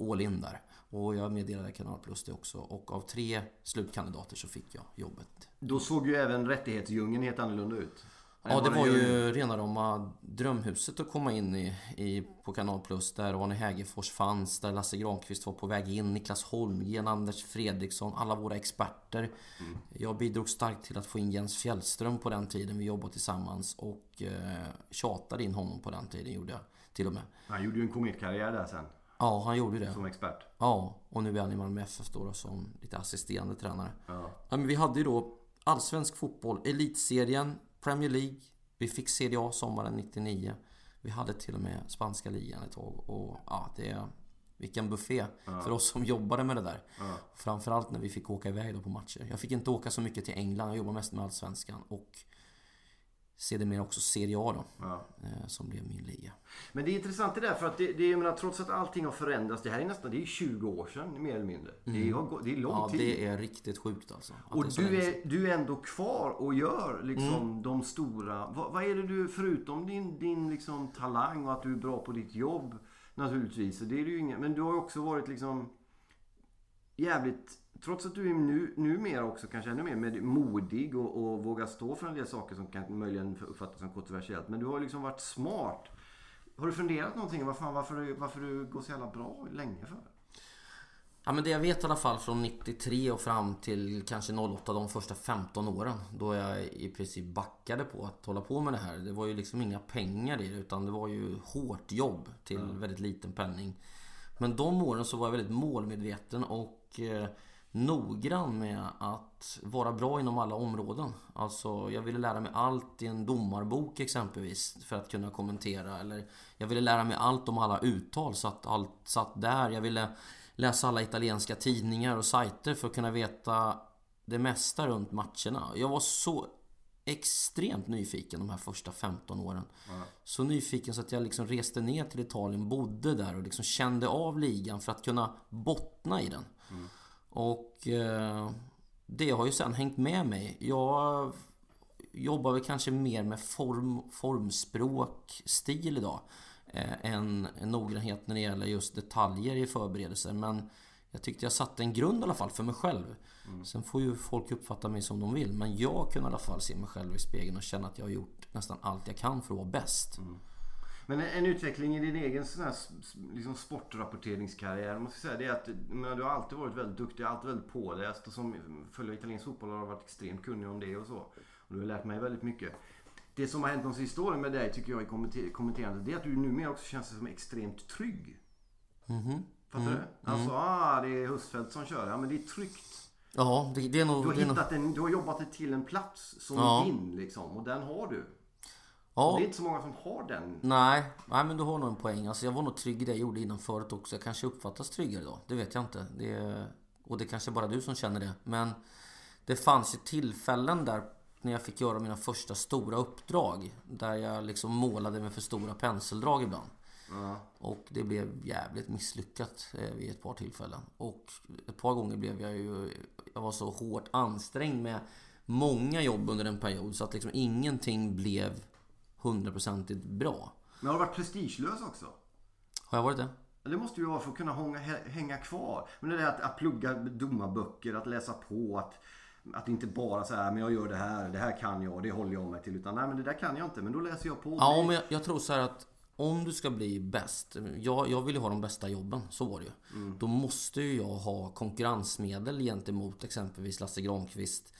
Speaker 2: All in där. Och jag meddelade Kanal Plus det också. Och av tre slutkandidater så fick jag jobbet.
Speaker 1: Då såg ju även rättighetsdjungeln helt annorlunda ut.
Speaker 2: Ja, det var ju rena rama drömhuset att komma in i, i på Kanal Plus där Arne Hägerfors fanns, där Lasse Granqvist var på väg in, Niklas Holmgren, Anders Fredriksson, alla våra experter. Mm. Jag bidrog starkt till att få in Jens Fjällström på den tiden vi jobbade tillsammans och eh, tjatade in honom på den tiden gjorde jag till och med.
Speaker 1: Han gjorde ju en kometkarriär där sen.
Speaker 2: Ja, han gjorde det.
Speaker 1: Som expert.
Speaker 2: Ja, och nu är han i Malmö FF då, som lite assisterande tränare. Ja. ja. men vi hade ju då allsvensk fotboll, elitserien, Premier League. Vi fick Serie A sommaren 99. Vi hade till och med spanska ligan ett tag. Och ja, det... Vilken buffé ja. för oss som jobbade med det där. Ja. Framförallt när vi fick åka iväg då på matcher. Jag fick inte åka så mycket till England. Jag jobbade mest med Allsvenskan. Och sedermera också Serie A då. Ja. Eh, som blev min liga.
Speaker 1: Men det är intressant det där för att det, det, jag menar, trots att allting har förändrats. Det här är nästan det är 20 år sedan mer eller mindre. Mm. Det, är, det är lång
Speaker 2: ja,
Speaker 1: tid.
Speaker 2: det är riktigt sjukt alltså.
Speaker 1: Och är du, är, du är ändå kvar och gör liksom mm. de stora. Vad, vad, är det du, förutom din, din liksom talang och att du är bra på ditt jobb naturligtvis. Det är du inga, men du har ju också varit liksom jävligt Trots att du är nu, numera också kanske ännu mer med, modig och, och vågar stå för en del saker som kan möjligen uppfattas som kontroversiellt. Men du har liksom varit smart. Har du funderat någonting fan, varför, du, varför du går så jävla bra länge för?
Speaker 2: Ja men det jag vet i alla fall från 93 och fram till kanske 08, de första 15 åren. Då jag i princip backade på att hålla på med det här. Det var ju liksom inga pengar i det utan det var ju hårt jobb till mm. väldigt liten penning. Men de åren så var jag väldigt målmedveten och eh, noggrann med att vara bra inom alla områden. Alltså, jag ville lära mig allt i en domarbok exempelvis för att kunna kommentera. Eller jag ville lära mig allt om alla uttal så att allt satt där. Jag ville läsa alla italienska tidningar och sajter för att kunna veta det mesta runt matcherna. Jag var så extremt nyfiken de här första 15 åren. Mm. Så nyfiken så att jag liksom reste ner till Italien, bodde där och liksom kände av ligan för att kunna bottna i den. Mm. Och eh, det har ju sen hängt med mig. Jag jobbar väl kanske mer med form, formspråk, stil idag. Eh, än noggrannhet när det gäller just detaljer i förberedelser. Men jag tyckte jag satte en grund i alla fall för mig själv. Mm. Sen får ju folk uppfatta mig som de vill. Men jag kunde i alla fall se mig själv i spegeln och känna att jag har gjort nästan allt jag kan för att vara bäst. Mm.
Speaker 1: Men en utveckling i din egen sån här, liksom sportrapporteringskarriär, ska säga, det är att men du har alltid varit väldigt duktig, alltid väldigt påläst och som följer italiensk fotboll har varit extremt kunnig om det och så. Och du har lärt mig väldigt mycket. Det som har hänt de sista åren med dig tycker jag i kommenter kommenterandet, det är att du numera också känns som extremt trygg.
Speaker 2: Mm -hmm.
Speaker 1: Fattar mm. du? Alltså, mm. ah, det är Husfeldt som kör. Ja, men det är tryggt.
Speaker 2: Ja, det, det är nog...
Speaker 1: Du har,
Speaker 2: hittat
Speaker 1: en, du har jobbat dig till en plats som ja. är din liksom. Och den har du. Ja. Det är inte så många som har den.
Speaker 2: Nej, nej men du har nog en poäng. Alltså jag var nog trygg i det jag gjorde innan förut också. Jag kanske uppfattas tryggare då. Det vet jag inte. Det är, och det är kanske bara du som känner det. Men det fanns ju tillfällen där när jag fick göra mina första stora uppdrag. Där jag liksom målade med för stora penseldrag ibland. Ja. Och det blev jävligt misslyckat eh, vid ett par tillfällen. Och ett par gånger blev jag ju... Jag var så hårt ansträngd med många jobb under en period så att liksom ingenting blev hundraprocentigt bra.
Speaker 1: Men har du varit prestigelös också?
Speaker 2: Har jag varit det?
Speaker 1: Det måste ju vara för att kunna hänga, hänga kvar. Men det är att, att plugga domarböcker, att läsa på, att, att inte bara säga men jag gör det här, det här kan jag, det håller jag mig till. Utan nej men det där kan jag inte, men då läser jag på.
Speaker 2: Ja, men jag, jag tror så här att om du ska bli bäst, jag, jag vill ju ha de bästa jobben, så var det ju. Mm. Då måste ju jag ha konkurrensmedel gentemot exempelvis Lasse Granqvist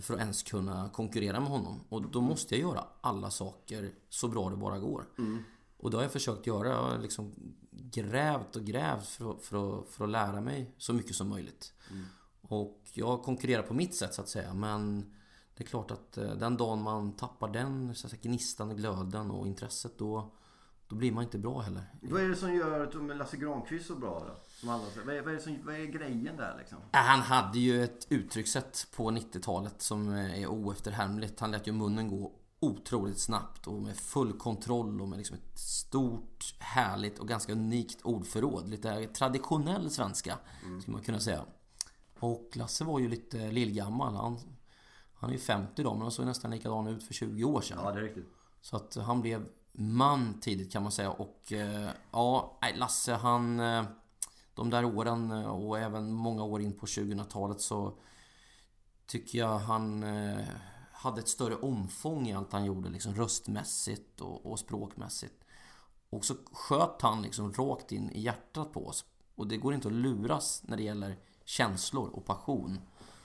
Speaker 2: för att ens kunna konkurrera med honom. Och då måste jag göra alla saker så bra det bara går. Mm. Och det har jag försökt göra. Jag har liksom grävt och grävt för, att, för, att, för att lära mig så mycket som möjligt. Mm. Och jag konkurrerar på mitt sätt så att säga. Men det är klart att eh, den dagen man tappar den så att säga, gnistan, glöden och intresset då, då blir man inte bra heller.
Speaker 1: Vad är det som gör Lasse Granqvist så bra då? Som alla, vad, är, vad, är som, vad är grejen där liksom?
Speaker 2: Han hade ju ett uttryckssätt på 90-talet som är oefterhärmligt. Han lät ju munnen gå otroligt snabbt och med full kontroll och med liksom ett stort, härligt och ganska unikt ordförråd. Lite traditionell svenska, mm. skulle man kunna säga. Och Lasse var ju lite lillgammal. Han, han är ju 50 idag, men han såg nästan likadan ut för 20 år sedan.
Speaker 1: Ja, det är riktigt.
Speaker 2: Så att han blev man tidigt kan man säga. Och eh, ja, Lasse han... Eh, de där åren eh, och även många år in på 2000-talet så tycker jag han hade ett större omfång i allt han gjorde liksom röstmässigt och, och språkmässigt. Och så sköt han liksom rakt in i hjärtat på oss. Och det går inte att luras när det gäller känslor och passion.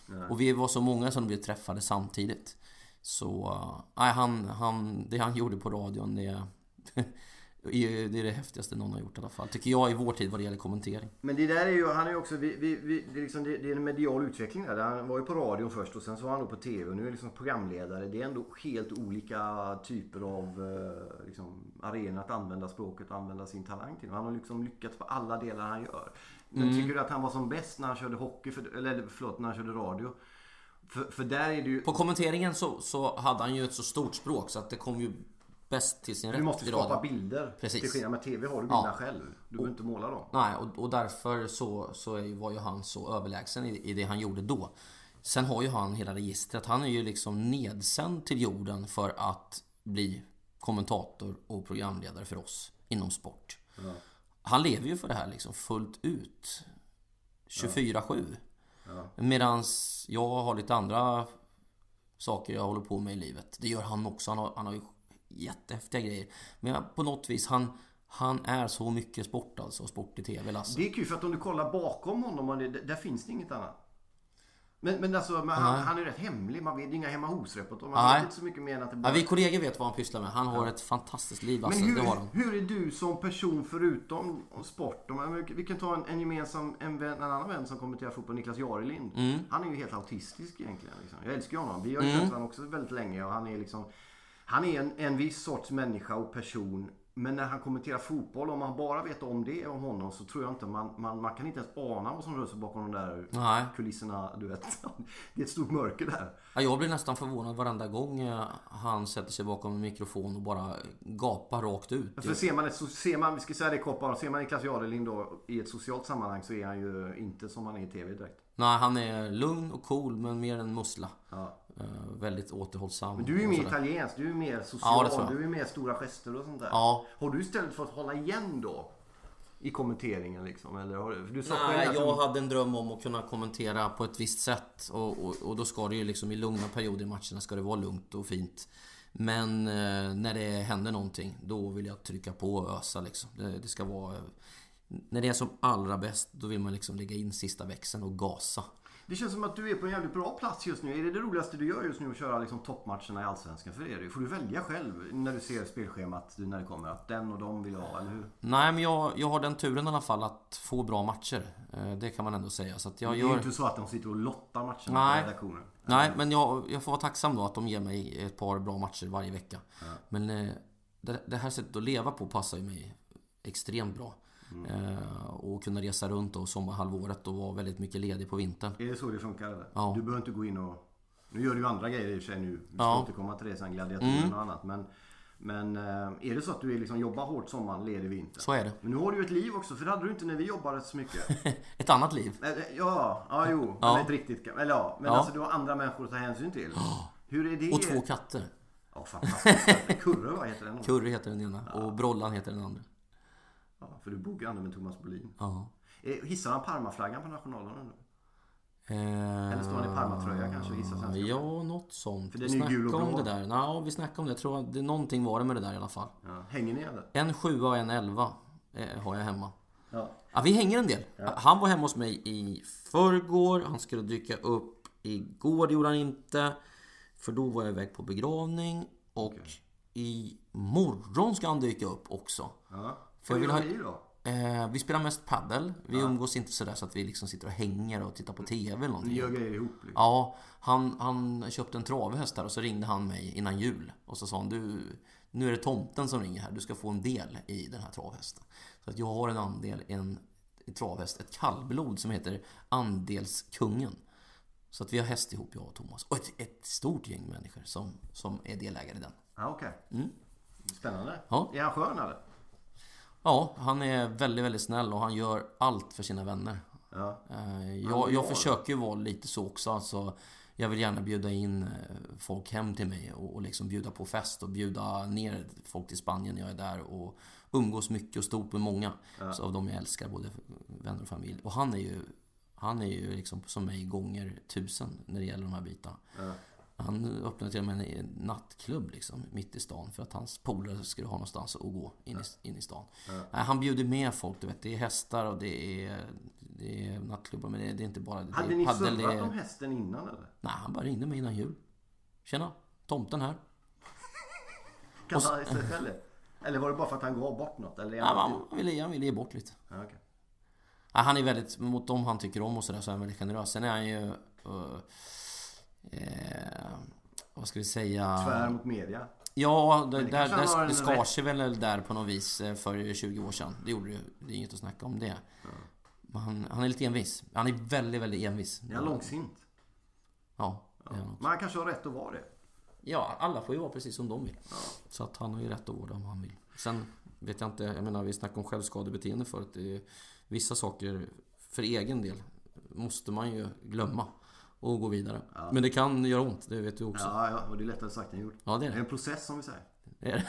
Speaker 2: Nej. Och vi var så många som blev träffade samtidigt. Så, uh, nej, han, han, det han gjorde på radion, det... Det är det häftigaste någon har gjort i alla fall. Tycker jag i vår tid vad det gäller kommentering.
Speaker 1: Men det där är ju, han är ju också, vi, vi, vi, det, är liksom, det, det, är en medial utveckling där. Han var ju på radion först och sen så var han då på TV och nu är han liksom programledare. Det är ändå helt olika typer av eh, liksom, arenor att använda språket och använda sin talang till. Han har liksom lyckats på alla delar han gör. Men mm. tycker du att han var som bäst när han körde hockey, för, eller förlåt, när han körde radio? För, för där är det ju...
Speaker 2: På kommenteringen så, så hade han ju ett så stort språk så att det kom ju bäst till sin rätt.
Speaker 1: Du måste skapa bilder. Precis. Till skillnad med TV har du bilderna ja. själv. Du behöver inte måla dem.
Speaker 2: Nej, och, och därför så, så var ju han så överlägsen i, i det han gjorde då. Sen har ju han hela registret. Han är ju liksom nedsänd till jorden för att bli kommentator och programledare för oss inom sport. Ja. Han lever ju för det här liksom fullt ut. 24-7. Ja. Medan jag har lite andra saker jag håller på med i livet. Det gör han också. Han har, han har ju jättehäftiga grejer. Men på något vis, han, han är så mycket sport alltså. Sport i TV, Lasse.
Speaker 1: Det är kul för att om du kollar bakom honom, där finns det inget annat. Men, men alltså, men han, han, är rätt hemlig. Man vet inga hemma hos-reportage. Man
Speaker 2: Nej.
Speaker 1: vet inte så mycket mer än att det bara...
Speaker 2: Ja, vi kollegor vet vad han pysslar med. Han har ja. ett fantastiskt liv. Alltså. Men
Speaker 1: hur, hur är du som person förutom sport? Vi kan ta en, en gemensam, en, vän, en annan vän som kommenterar fotboll, Niklas Jarelind. Mm. Han är ju helt autistisk egentligen. Liksom. Jag älskar ju honom. Vi har ju mm. honom också väldigt länge och han är liksom... Han är en, en viss sorts människa och person men när han kommenterar fotboll, om man bara vet om det om honom så tror jag inte man, man, man kan inte ens ana vad som rör sig bakom de där Nej. kulisserna. Du vet. Det är ett stort mörker där.
Speaker 2: Ja, jag blir nästan förvånad varenda gång eh, han sätter sig bakom en mikrofon och bara gapar rakt ut.
Speaker 1: För ser man, ett, så ser man, vi ska säga det kort bara, ser man Niklas Jarelind då i ett socialt sammanhang så är han ju inte som han är i TV direkt.
Speaker 2: Nej, han är lugn och cool men mer en mussla. Ja. Uh, väldigt återhållsam.
Speaker 1: Men du är ju mer italiensk, du är mer social, ja, du är mer stora gester och sånt där. Ja. Har du istället fått hålla igen då? I kommenteringen liksom? Eller har du,
Speaker 2: du sa Nej, jag som... hade en dröm om att kunna kommentera på ett visst sätt. Och, och, och, då ska det ju liksom i lugna perioder i matcherna ska det vara lugnt och fint. Men eh, när det händer någonting, då vill jag trycka på och ösa liksom. Det, det ska vara... När det är som allra bäst, då vill man liksom lägga in sista växeln och gasa.
Speaker 1: Det känns som att du är på en jävligt bra plats just nu. Är det det roligaste du gör just nu att köra liksom toppmatcherna i Allsvenskan? För det är det Får du välja själv när du ser spelschemat när det kommer? Att den och de vill ha, eller hur?
Speaker 2: Nej, men jag, jag har den turen i alla fall att få bra matcher. Eh, det kan man ändå säga. Så jag
Speaker 1: det är
Speaker 2: gör...
Speaker 1: inte så att de sitter och lottar matcherna
Speaker 2: Nej. på redaktionen? Nej, men jag, jag får vara tacksam då att de ger mig ett par bra matcher varje vecka. Ja. Men eh, det, det här sättet att leva på passar ju mig extremt bra. Mm. och kunna resa runt och sommarhalvåret och vara väldigt mycket ledig på vintern.
Speaker 1: Är det så det funkar eller? Ja. Du behöver inte gå in och... Nu gör du ju andra grejer i och för sig nu. Vi ska ja. återkomma till det sen, gladiatorer mm. och annat. Men, men eh, är det så att du liksom jobbar hårt sommaren, ledig vinter?
Speaker 2: Så är det.
Speaker 1: Men nu har du ju ett liv också, för det hade du inte när vi jobbade så mycket.
Speaker 2: ett annat liv?
Speaker 1: Ja, ja jo. Ja. Men ett riktigt... Eller ja, men ja. alltså du har andra människor att ta hänsyn till. Hur är det?
Speaker 2: Och två katter.
Speaker 1: Ja, fantastiskt. Kurre, vad heter den?
Speaker 2: Kurre heter den ena och Brollan heter den andra.
Speaker 1: Ja, för du bor granne med Thomas Bolin. Ja. Eh, hissar han Parmaflaggan på nationalen nu? Eh, Eller står han i Parmatröja kanske och hissar svenska
Speaker 2: Ja, något sånt.
Speaker 1: För det är vi gul och blå.
Speaker 2: om det där. Ja, vi snackade om det. Jag tror att det, någonting var det med det där i alla fall.
Speaker 1: Ja. Hänger ni eller?
Speaker 2: En sjua och en elva eh, har jag hemma. Ja. ja. vi hänger en del. Ja. Han var hemma hos mig i förrgår. Han skulle dyka upp igår. Det gjorde han inte. För då var jag iväg på begravning. Och okay. imorgon ska han dyka upp också. Ja.
Speaker 1: För Vad vill ha... då?
Speaker 2: Eh, vi spelar mest paddel. Vi ja. umgås inte sådär så att vi liksom sitter och hänger och tittar på TV eller någonting.
Speaker 1: Ni gör grejer ihop? Liksom.
Speaker 2: Ja. Han, han köpte en travhäst här och så ringde han mig innan jul. Och så sa han du, nu är det tomten som ringer här. Du ska få en del i den här travhästen. Så att jag har en andel i en, en travhäst, ett kallblod som heter Andelskungen. Så att vi har häst ihop, jag och Thomas. Och ett, ett stort gäng människor som, som är delägare i den.
Speaker 1: Ja, okej. Okay. Mm. Spännande. Ja. Är han skön eller?
Speaker 2: Ja, han är väldigt, väldigt snäll och han gör allt för sina vänner. Ja. Eh, jag, jag försöker ju vara lite så också. Alltså, jag vill gärna bjuda in eh, folk hem till mig och, och liksom bjuda på fest och bjuda ner folk till Spanien när jag är där och umgås mycket och stort med många. Ja. Av dem jag älskar, både vänner och familj. Och han är ju, han är ju liksom som mig gånger tusen när det gäller de här bitarna. Ja. Han öppnade till och med en nattklubb liksom, mitt i stan för att hans polare skulle ha någonstans att gå in i, in i stan. Nej, han bjuder med folk, du vet. Det är hästar och det är, det är nattklubbar, men det är, det är inte bara...
Speaker 1: Hade
Speaker 2: det,
Speaker 1: ni surrat om hästen innan eller?
Speaker 2: Nej, han bara ringde mig innan jul. Tjena, tomten här.
Speaker 1: kan han istället eller? Eller var det bara för att han gav bort något? Eller
Speaker 2: ja, han, han, ville, han ville ge bort lite.
Speaker 1: Ja, okay.
Speaker 2: ja, han är väldigt, mot dem han tycker om och sådär, så är han väldigt generös. Sen är han ju... Uh, eh, vad ska vi säga?
Speaker 1: Tvär mot media?
Speaker 2: Ja, det, där, där, det skar sig väl där på något vis eh, för 20 år sedan. Det gjorde det Det är inget att snacka om det. Ja. Han, han är lite envis. Han är väldigt, väldigt envis.
Speaker 1: Han långsint?
Speaker 2: Ja,
Speaker 1: också. Men han kanske har rätt att vara det?
Speaker 2: Ja, alla får ju vara precis som de vill. Ja. Så att han har ju rätt att vara det om han vill. Sen vet jag inte, jag menar vi snackade om självskadebeteende förut. Vissa saker för egen del måste man ju glömma och gå vidare. Ja. Men det kan göra ont, det vet du också.
Speaker 1: Ja, ja och det är lättare sagt än gjort.
Speaker 2: Ja, det är det.
Speaker 1: Det är en process som vi säger.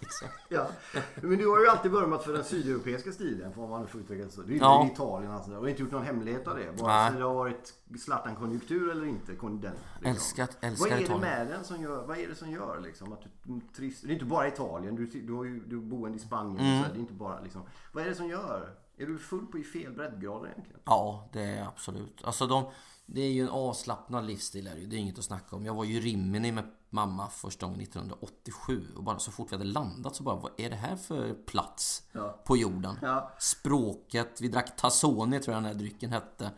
Speaker 2: Exakt.
Speaker 1: Ja. Men du har ju alltid vurmat för den sydeuropeiska stilen, får man får det så. Du är ja. i Italien alltså. och inte gjort någon hemlighet av det. Vare sig det har varit Zlatan-konjunktur eller inte. Den, liksom.
Speaker 2: Älskat, älskar
Speaker 1: Vad är det med den som gör, vad är det som gör liksom att du trist, Det är inte bara Italien, du, du, har ju, du boende i Spanien. Mm. Så det är inte bara liksom. Vad är det som gör? Är du full på i fel breddgrader egentligen?
Speaker 2: Ja, det är absolut. Alltså de, det är ju en avslappnad livsstil är det, det är inget att snacka om. Jag var ju i Rimini med mamma första gången 1987 och bara så fort vi hade landat så bara, vad är det här för plats ja. på jorden? Ja. Språket, vi drack Tassoni tror jag den här drycken hette.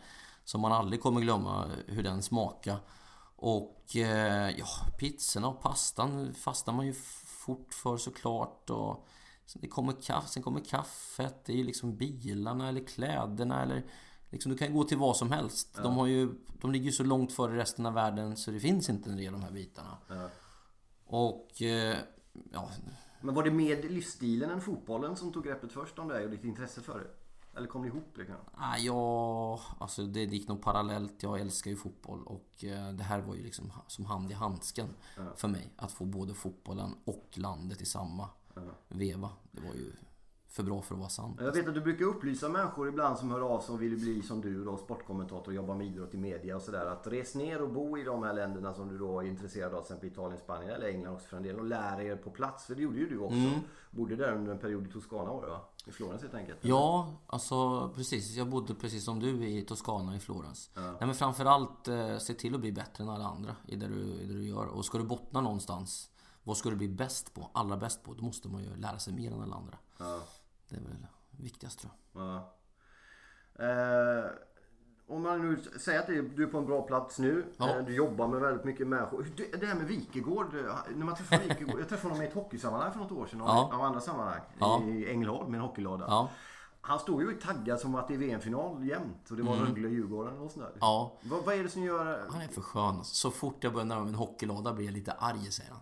Speaker 2: Som man aldrig kommer glömma hur den smakade. Och eh, ja, pizzorna och pastan fastnar man ju fort för såklart. Och det kommer kaffe, sen kommer kaffet, det är ju liksom bilarna eller kläderna eller Liksom, du kan gå till vad som helst. Ja. De, har ju, de ligger ju så långt före resten av världen så det finns inte en del av de här bitarna. Ja. Och... Eh, ja.
Speaker 1: Men var det mer livsstilen än fotbollen som tog greppet först om dig och ditt intresse för det? Eller kom det ihop liksom?
Speaker 2: Ah, ja, alltså det gick nog parallellt. Jag älskar ju fotboll och eh, det här var ju liksom som hand i handsken ja. för mig. Att få både fotbollen och landet i samma. Veva. Det var ju för bra för att vara sant.
Speaker 1: Jag vet att du brukar upplysa människor ibland som hör av sig och vill bli som du då, sportkommentator och jobba med idrott i media och sådär. Att res ner och bo i de här länderna som du då är intresserad av, till exempel Italien, Spanien eller England också för en del. Och lära er på plats, för det gjorde ju du också. Mm. Bodde där under en period i Toscana var det va? I Florens helt enkelt?
Speaker 2: Ja, alltså precis. Jag bodde precis som du i Toscana i Florens. Ja. Nej, men framförallt eh, se till att bli bättre än alla andra i det, du, i det du gör. Och ska du bottna någonstans, vad ska du bli bäst på? Allra bäst på? Då måste man ju lära sig mer än alla andra. Ja. Det är väl viktigast tror jag. Ja.
Speaker 1: Eh, om man nu säger att du är på en bra plats nu. Ja. Eh, du jobbar med väldigt mycket människor. Det här med Wikegård. Eh, när man träffar Wikegård, jag träffade honom i ett hockeysammanhang för något år sedan. Ja. Av andra sammanhang. Ja. I Ängelholm med en hockeylåda. Ja. Han stod ju taggad som att det är VM-final jämt. Och det var mm. Rögle-Djurgården och sådär.
Speaker 2: Ja.
Speaker 1: Vad, vad, är det som gör...
Speaker 2: Han är för skön. Så fort jag börjar närma mig en hockeylåda blir jag lite arg, säger han.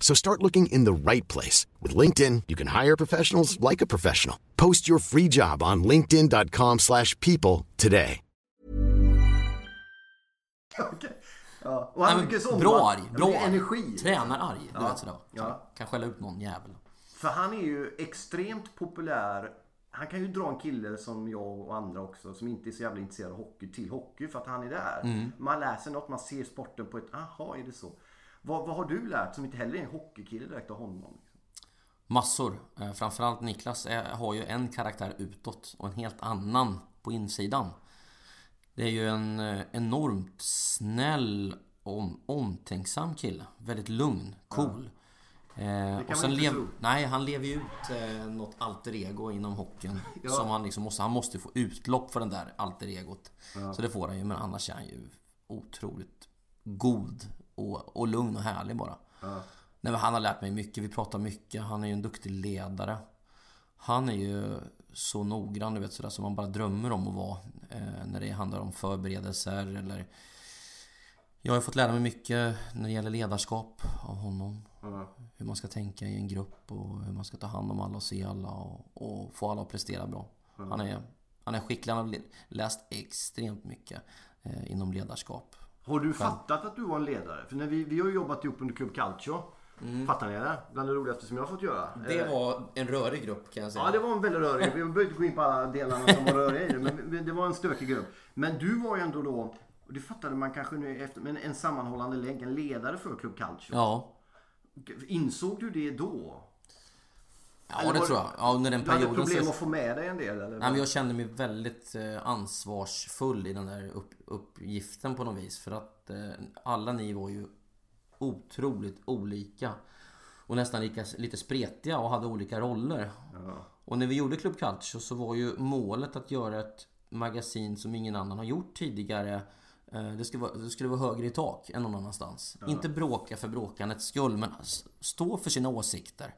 Speaker 3: So start looking in the right place. With LinkedIn, you can hire professionals like a professional. Post your free job on linkedin.com slash people today.
Speaker 1: Okay. Ja. Och han
Speaker 2: Nej, bra arg. Bra
Speaker 1: energi.
Speaker 2: Tränar arg. Du ja. vet sådär. Ja. Kan skälla ut någon jävel.
Speaker 1: För han är ju extremt populär. Han kan ju dra en kille som jag och andra också som inte är så jävla intresserad av hockey till hockey för att han är där.
Speaker 2: Mm.
Speaker 1: Man läser något, man ser sporten på ett, aha är det så. Vad, vad har du lärt som inte heller är en hockeykille direkt av honom? Liksom?
Speaker 2: Massor. Eh, Framförallt Niklas är, har ju en karaktär utåt och en helt annan på insidan. Det är ju en eh, enormt snäll, om, omtänksam kille. Väldigt lugn, cool. Eh, och sen lev, nej, han lever ju ut eh, något alter ego inom hockeyn.
Speaker 1: Ja.
Speaker 2: Som han liksom måste, han måste få utlopp för den där alter egot. Så det får han ju, men annars är han ju otroligt god och, och lugn och härlig bara. Nej, men han har lärt mig mycket, vi pratar mycket, han är ju en duktig ledare. Han är ju så noggrann, du vet sådär som man bara drömmer om att vara eh, när det handlar om förberedelser eller jag har fått lära mig mycket när det gäller ledarskap av honom. Hur man ska tänka i en grupp och hur man ska ta hand om alla och se alla och, och få alla att prestera bra. Han, är, han är skicklig, han har läst extremt mycket eh, inom ledarskap.
Speaker 1: Har du fattat att du var en ledare? För när vi, vi har ju jobbat ihop under Club Calcio. Fattar ni det? Bland det roligaste som jag har fått göra.
Speaker 2: Mm. Det var en rörig grupp kan jag säga.
Speaker 1: Ja, det var en väldigt rörig. Vi behöver inte gå in på alla delarna som var röriga i det. Men det var en stökig grupp. Men du var ju ändå då, och det fattade man kanske nu efter, men en sammanhållande länk, en ledare för Club Calcio.
Speaker 2: Ja,
Speaker 1: Insåg du det då?
Speaker 2: Ja
Speaker 1: Eller
Speaker 2: det
Speaker 1: var-
Speaker 2: tror jag. Ja, under den
Speaker 1: Du hade
Speaker 2: perioden
Speaker 1: problem
Speaker 2: så...
Speaker 1: att få med dig en del eller?
Speaker 2: Nej, men jag kände mig väldigt eh, ansvarsfull i den där upp, uppgiften på något vis. För att eh, alla ni var ju otroligt olika. Och nästan lika, lite spretiga och hade olika roller. Och när vi gjorde Club Calcio så var ju målet att göra ett magasin som ingen annan har gjort tidigare. Eh, Det skulle, vara, det skulle vara högre i tak än någon annanstans. Inte bråka för bråkandets skull, men stå för sina åsikter.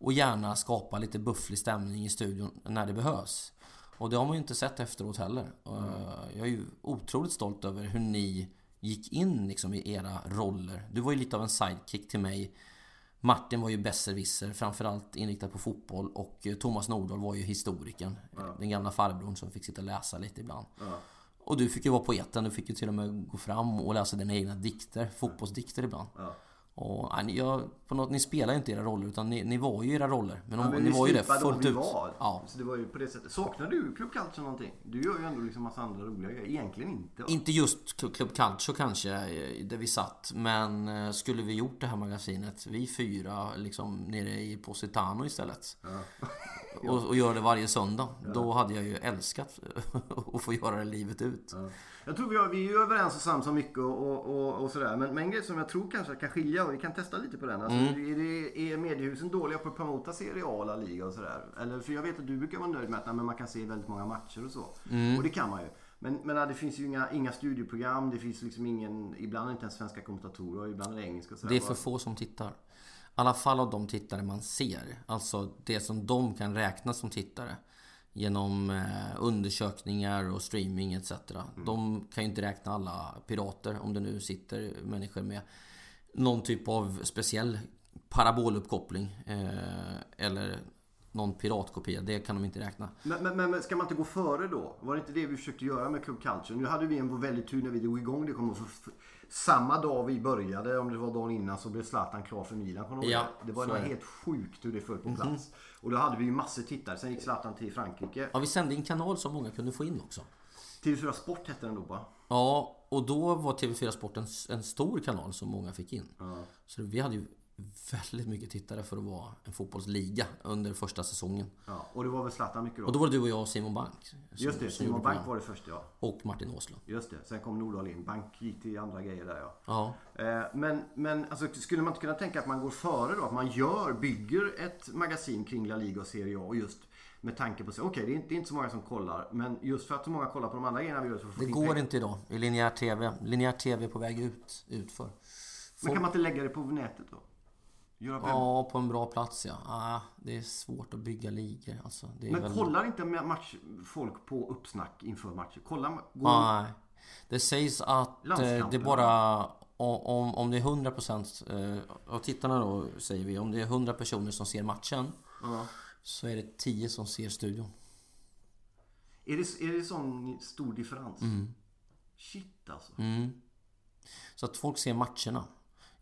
Speaker 2: Och gärna skapa lite bufflig stämning i studion när det behövs. Och det har man ju inte sett efteråt heller. Eh, Jag är ju otroligt stolt över hur ni gick in liksom i era roller. Du var ju lite av en sidekick till mig. Martin var ju besserwisser, framförallt inriktad på fotboll. Och eh, Thomas Nordahl var ju historikern. Den gamla farbrorn som fick sitta och läsa lite ibland. Och du fick ju vara poeten, du fick ju till och med gå fram och läsa dina egna dikter, fotbollsdikter ibland. Och, ni- jag, på något, ni spelar ju inte era roller utan ni, ni var ju era roller. Men,
Speaker 1: Ja,
Speaker 2: de,
Speaker 1: men
Speaker 2: ni var ju det fullt ut.
Speaker 1: Var.
Speaker 2: Ja.
Speaker 1: Så det var ju på det sättet. Saknar du Club Calcio någonting? Du gör ju ändå liksom massa andra roliga grejer. Egentligen inte. va?
Speaker 2: Inte just Club Calcio kanske, eh, där vi satt. Men eh, skulle vi gjort det här magasinet, vi fyra, liksom nere i Positano istället. Och, och göra det varje söndag. Då hade jag ju älskat att få göra det livet ut.
Speaker 1: Jag tror vi, har, vi är överens och sams om mycket och, och, och, och sådär. Men, men en grej som jag tror kanske kan skilja och vi kan testa lite på den. Alltså,
Speaker 2: Mm.
Speaker 1: är, det, är mediehusen dåliga på att promota Serie A, La Liga och sådär? Eller, för jag vet att du brukar vara nöjd med att nej, men man kan se väldigt många matcher och så.
Speaker 2: Mm.
Speaker 1: Och det kan man ju. Men, men det finns ju inga, inga studioprogram, det finns liksom ingen, ibland inte ens svenska kommentatorer, ibland är det engelska. och sådär.
Speaker 2: Det är för få som tittar. I alla fall av de tittare man ser. Alltså det som de kan räkna som tittare. Genom eh, undersökningar och streaming etc. De kan ju inte räkna alla pirater om det nu sitter människor med någon typ av speciell paraboluppkoppling. Eh, eller någon piratkopia. Det kan de inte räkna.
Speaker 1: Men, men, men ska man inte gå före då? Var det inte det vi försökte göra med Club Culture? Nu hade vi en väldigt tur när vi drog igång det. Kom för, för, samma dag vi började, om det var dagen innan, så blev Zlatan klar för Milan. Kommer
Speaker 2: Ja,
Speaker 1: det? var helt sjukt hur det föll på plats. Och då hade vi ju massor tittare. Sen gick Zlatan till Frankrike.
Speaker 2: Ja, vi sände en kanal som många kunde få in också.
Speaker 1: TV4 Sport hette den då va?
Speaker 2: Ja, och då var TV4 Sport en, en stor kanal som många fick in. Så vi hade ju väldigt mycket tittare för att vara en fotbollsliga under första säsongen.
Speaker 1: Ja. Och det var väl Zlatan mycket då?
Speaker 2: Och då var det du och jag och Simon Bank. som-
Speaker 1: Just det, Simon Bank var det första ja.
Speaker 2: Och Martin Åslund.
Speaker 1: Just det, sen kom Nordahl in. Bank gick till andra grejer där ja.
Speaker 2: Ja.
Speaker 1: Eh, Men, men alltså, skulle man inte kunna tänka att man går före då? Att man gör, bygger ett magasin kring La Liga och Serie A och just med tanke på sig. Okej, det, är inte- det är inte så många som kollar. Men just för att så många kollar på de andra grejerna vi gör så får
Speaker 2: Det går
Speaker 1: pengar.
Speaker 2: inte idag i linjär TV. Linjär TV är på väg ut, utför.
Speaker 1: Men kan man inte lägga det på nätet då?
Speaker 2: Ja, på en bra plats ja. Ah, det är svårt att bygga ligor. Alltså,
Speaker 1: Men
Speaker 2: väl...
Speaker 1: kollar inte match, folk på uppsnack inför matcher? Kollar, går,
Speaker 2: Nej. Det sägs att eh, det bara... Om, om det är 100% eh, av tittarna då säger vi, om det är 100 personer som ser matchen så är det 10 som ser studion.
Speaker 1: Är det, är det sån stor differens?
Speaker 2: Mm.
Speaker 1: Shit alltså.
Speaker 2: Så att folk ser matcherna.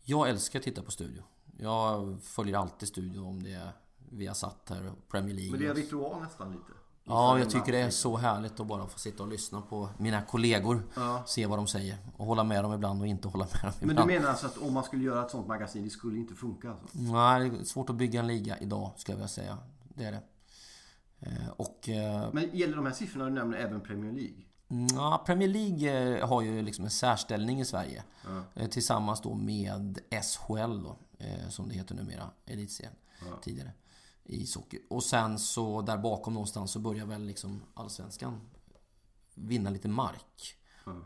Speaker 2: Jag älskar att titta på studio. Jag följer alltid studio om det är vi har satt här, Premier League.
Speaker 1: Men det är ritual nästan lite.
Speaker 2: Ja, jag tycker det är så härligt att bara få sitta och lyssna på mina kollegor.
Speaker 1: Ja.
Speaker 2: Se vad de säger. Och hålla med dem ibland och inte hålla med dem
Speaker 1: Men
Speaker 2: ibland.
Speaker 1: du menar alltså att om man skulle göra ett sånt magasin, det skulle inte funka alltså?
Speaker 2: Nej, det är svårt att bygga en liga idag, skulle jag vilja säga. Det är det. Eh, Och... eh,
Speaker 1: Men gäller de här siffrorna du nämner även Premier League?
Speaker 2: Ja, Premier League eh, har ju liksom en särställning i Sverige. Eh, Tillsammans då med SHL då, eh, som det heter numera, Elitserien. Tidigare. I ishockey. Och sen så där bakom någonstans så börjar väl liksom Allsvenskan vinna lite mark.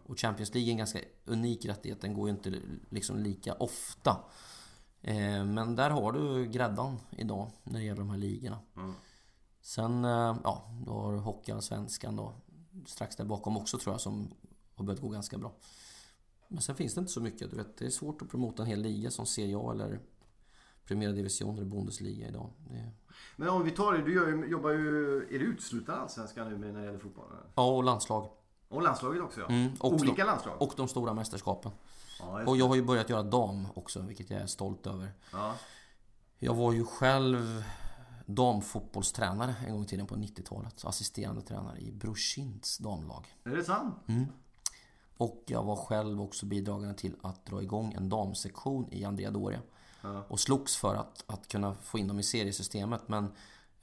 Speaker 2: Och Champions League är en ganska unik rättighet. Den går ju inte liksom lika ofta. Eh, Men där har du gräddan idag när det gäller de här ligorna. Sen, eh, ja, då har du Hockeyallsvenskan då strax där bakom också tror jag som har börjat gå ganska bra. Men sen finns det inte så mycket. Du vet, det är svårt att promota en hel liga som Serie A eller Primera Division eller Bundesliga idag. Det...
Speaker 1: Men om vi tar det, du ju- jobbar ju... Är det uteslutande allsvenskan nu när det gäller fotbollen?
Speaker 2: Ja, och landslag.
Speaker 1: Och landslaget också ja.
Speaker 2: Mm, och
Speaker 1: Olika
Speaker 2: de,
Speaker 1: landslag?
Speaker 2: Och de stora mästerskapen.
Speaker 1: Ja,
Speaker 2: Och jag har ju börjat göra dam också, vilket jag är stolt över.
Speaker 1: ja.
Speaker 2: Jag var ju själv damfotbollstränare en gång i tiden på 90-talet. Assisterande tränare i Brosins damlag.
Speaker 1: Är det sant?
Speaker 2: Och jag var själv också bidragande till att dra igång en damsektion i Andrea Doria. Och slogs för att, att kunna få in dem i seriesystemet. Men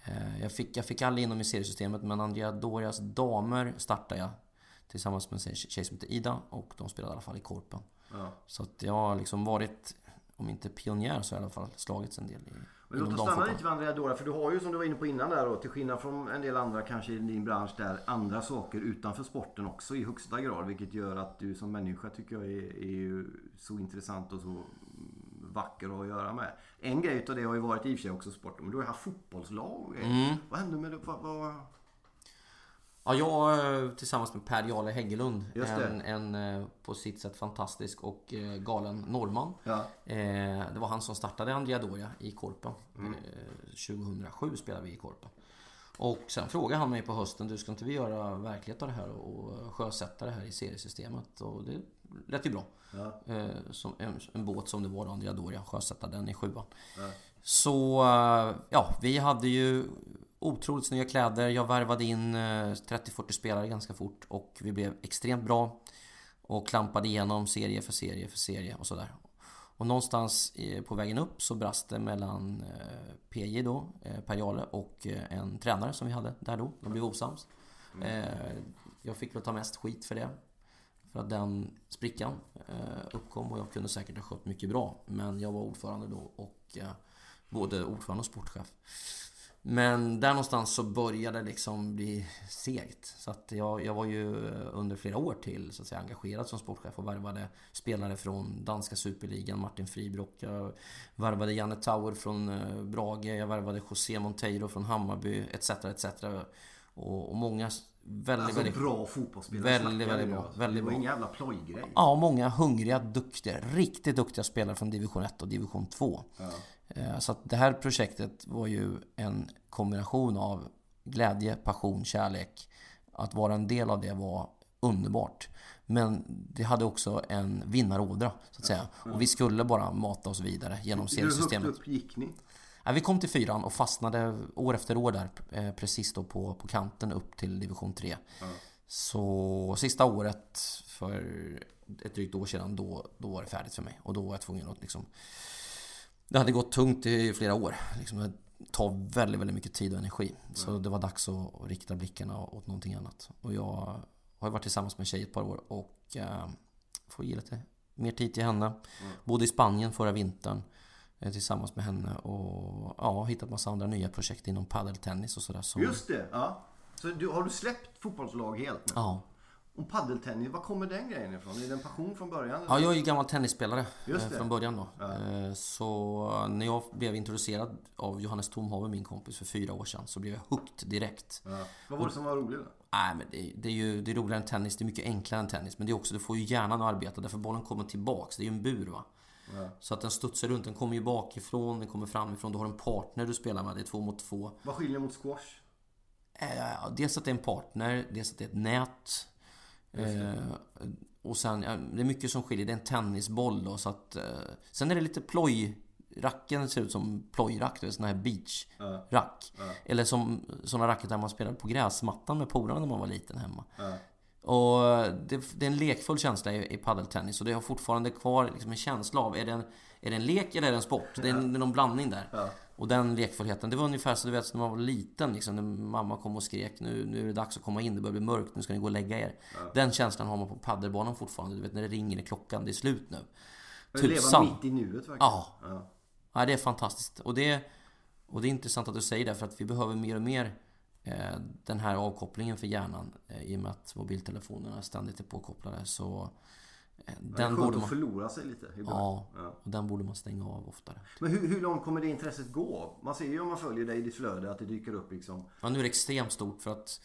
Speaker 2: eh, jag, fick, jag fick aldrig in dem i seriesystemet. Men Andrea Dorias damer startade jag tillsammans med en tjej som heter Ida. Och de spelade i alla fall i Korpen.
Speaker 1: Ja.
Speaker 2: Så att jag har liksom varit, om inte pionjär så har jag i alla fall slagits en del i,
Speaker 1: Men låt oss stanna lite vid Andrea Dora, för du har ju som du var inne på innan där då, till skillnad från en del andra kanske i din bransch där, andra saker utanför sporten också i högsta grad. Vilket gör att du som människa tycker jag är, är så intressant och så vacker att göra med. En grej utav det har ju varit i och för sig också sporten, men du har ju haft fotbollslag och grejer.
Speaker 2: Mm.
Speaker 1: Vad hände med det? Vad, vad...
Speaker 2: Ja, jag eh, tillsammans med Per Jarle Häggelund,
Speaker 1: det.
Speaker 2: en, en eh, på sitt sätt fantastisk och eh, galen norrman.
Speaker 1: Ja.
Speaker 2: Det var han som startade Andrea Doria i Korpen.
Speaker 1: Mm.
Speaker 2: Eh, 2007 spelade vi i Korpen. Och sen frågade han mig på hösten, du ska inte vi göra verklighet av det här och sjösätta det här i seriesystemet? Och det lät ju bra. Eh, Som en, en båt som det var då, Andrea Doria, sjösätta den i sjuan. Så eh, ja, vi hade ju otroligt snygga kläder. Jag värvade in eh, 30-40 spelare ganska fort och vi blev extremt bra. Och klampade igenom serie för serie för serie och sådär. Och någonstans eh, på vägen upp så brast det mellan eh, PJ då, Per Jarle och en tränare som vi hade där då. De blev osams. Jag fick väl ta mest skit för det. För att den sprickan uppkom och jag kunde säkert ha skött mycket bra. Men jag var ordförande då och både ordförande och sportchef. Men där någonstans så började det liksom bli segt. Så att jag, jag var ju under flera år till så att säga, engagerad som sportchef och värvade spelare från danska superligan, Martin Fribrock. Jag värvade Janne Tauer från eh, Brage, jag värvade José Monteiro från Hammarby etc. etc. Och, och många väldigt,
Speaker 1: Alltså
Speaker 2: väldigt
Speaker 1: bra fotbollsspelare.
Speaker 2: Väldigt, väldigt bra. Väldigt
Speaker 1: det var
Speaker 2: bra.
Speaker 1: ingen jävla plojgrej.
Speaker 2: Ja, många hungriga, duktiga, riktigt duktiga spelare från division 1 och division 2. Eh, Så att det här projektet var ju en kombination av glädje, passion, kärlek. Att vara en del av det var underbart. Men det hade också en vinnarådra, så att säga. Och vi skulle bara mata oss vidare genom
Speaker 1: Hur högt
Speaker 2: seriesystemet.
Speaker 1: upp gick ni?
Speaker 2: Ja, vi kom till fyran och fastnade år efter år där eh, precis då på, på kanten upp till division 3. Så sista året för ett drygt år sedan då, då var det färdigt för mig. Och då var jag tvungen att liksom... Det hade gått tungt i flera år. Liksom, det tar väldigt, väldigt mycket tid och energi. Så det var dags att rikta blickarna åt någonting annat. Och jag har varit tillsammans med en tjej ett par år och eh, får ge lite mer tid till henne. Bodde i Spanien förra vintern eh, tillsammans med henne och ja, hittat massa andra nya projekt inom paddeltennis och sådär. som-
Speaker 1: Just det, ja. Så du, har du släppt fotbollslag helt nu?
Speaker 2: Ja.
Speaker 1: Och paddeltennis, var kommer den grejen ifrån? Är det en passion från början?
Speaker 2: Ja, jag är ju gammal tennisspelare eh, från början då. Eh, Så när jag blev introducerad av Johannes Tomhave, min kompis, för fyra år sedan så blev jag hooked direkt.
Speaker 1: Ja. Vad var det som var roligt då?
Speaker 2: Nej, men det, det är ju det är roligare än tennis, det är mycket enklare än tennis. Men det är också, du får ju hjärnan att arbeta därför bollen kommer tillbaks. Det är ju en bur va. Så att den studsar runt, den kommer ju bakifrån, den kommer framifrån. Du har en partner du spelar med, det är två mot två.
Speaker 1: Vad skiljer mot squash?
Speaker 2: Eh, dels att det är en partner, dels att det är ett nät. Eh, och sen, ja, det är mycket som skiljer. Det är en tennisboll då, så att... Eh, sen är det lite ploj Racken ser ut som plojrack, du vet, sån här beachrack. Eller som såna racketar man spelade på gräsmattan med polarna när man var liten hemma. Och det, det, är en lekfull känsla i, i paddeltennis och det har fortfarande kvar liksom en känsla av, är det en, är det en lek eller är det en sport? Det är, en, det är någon blandning där.
Speaker 4: Ja.
Speaker 2: Och den lekfullheten, det var ungefär så du vet när man var liten liksom, när mamma kom och skrek nu, nu är det dags att komma in, det börjar bli mörkt, nu ska ni gå och lägga er. Den känslan har man på paddelbanan fortfarande, du vet när det ringer i klockan, det är slut nu.
Speaker 4: Leva
Speaker 2: Tusan.
Speaker 4: mitt i nuet verkligen.
Speaker 2: Ja.
Speaker 4: ja.
Speaker 2: Ja, det är fantastiskt. Och det, och det är intressant att du säger det, för att vi behöver mer och mer eh, den här avkopplingen för hjärnan eh, i och med att mobiltelefonerna ständigt är påkopplade. Så den borde man...
Speaker 4: förlora sig lite.
Speaker 2: Ja,
Speaker 4: Ja.
Speaker 2: och den borde man stänga av oftare.
Speaker 4: Men hur, hur långt kommer det intresset gå? Man ser ju om man följer dig i ditt flöde att det dyker upp liksom.
Speaker 2: Ja, nu är det extremt stort för att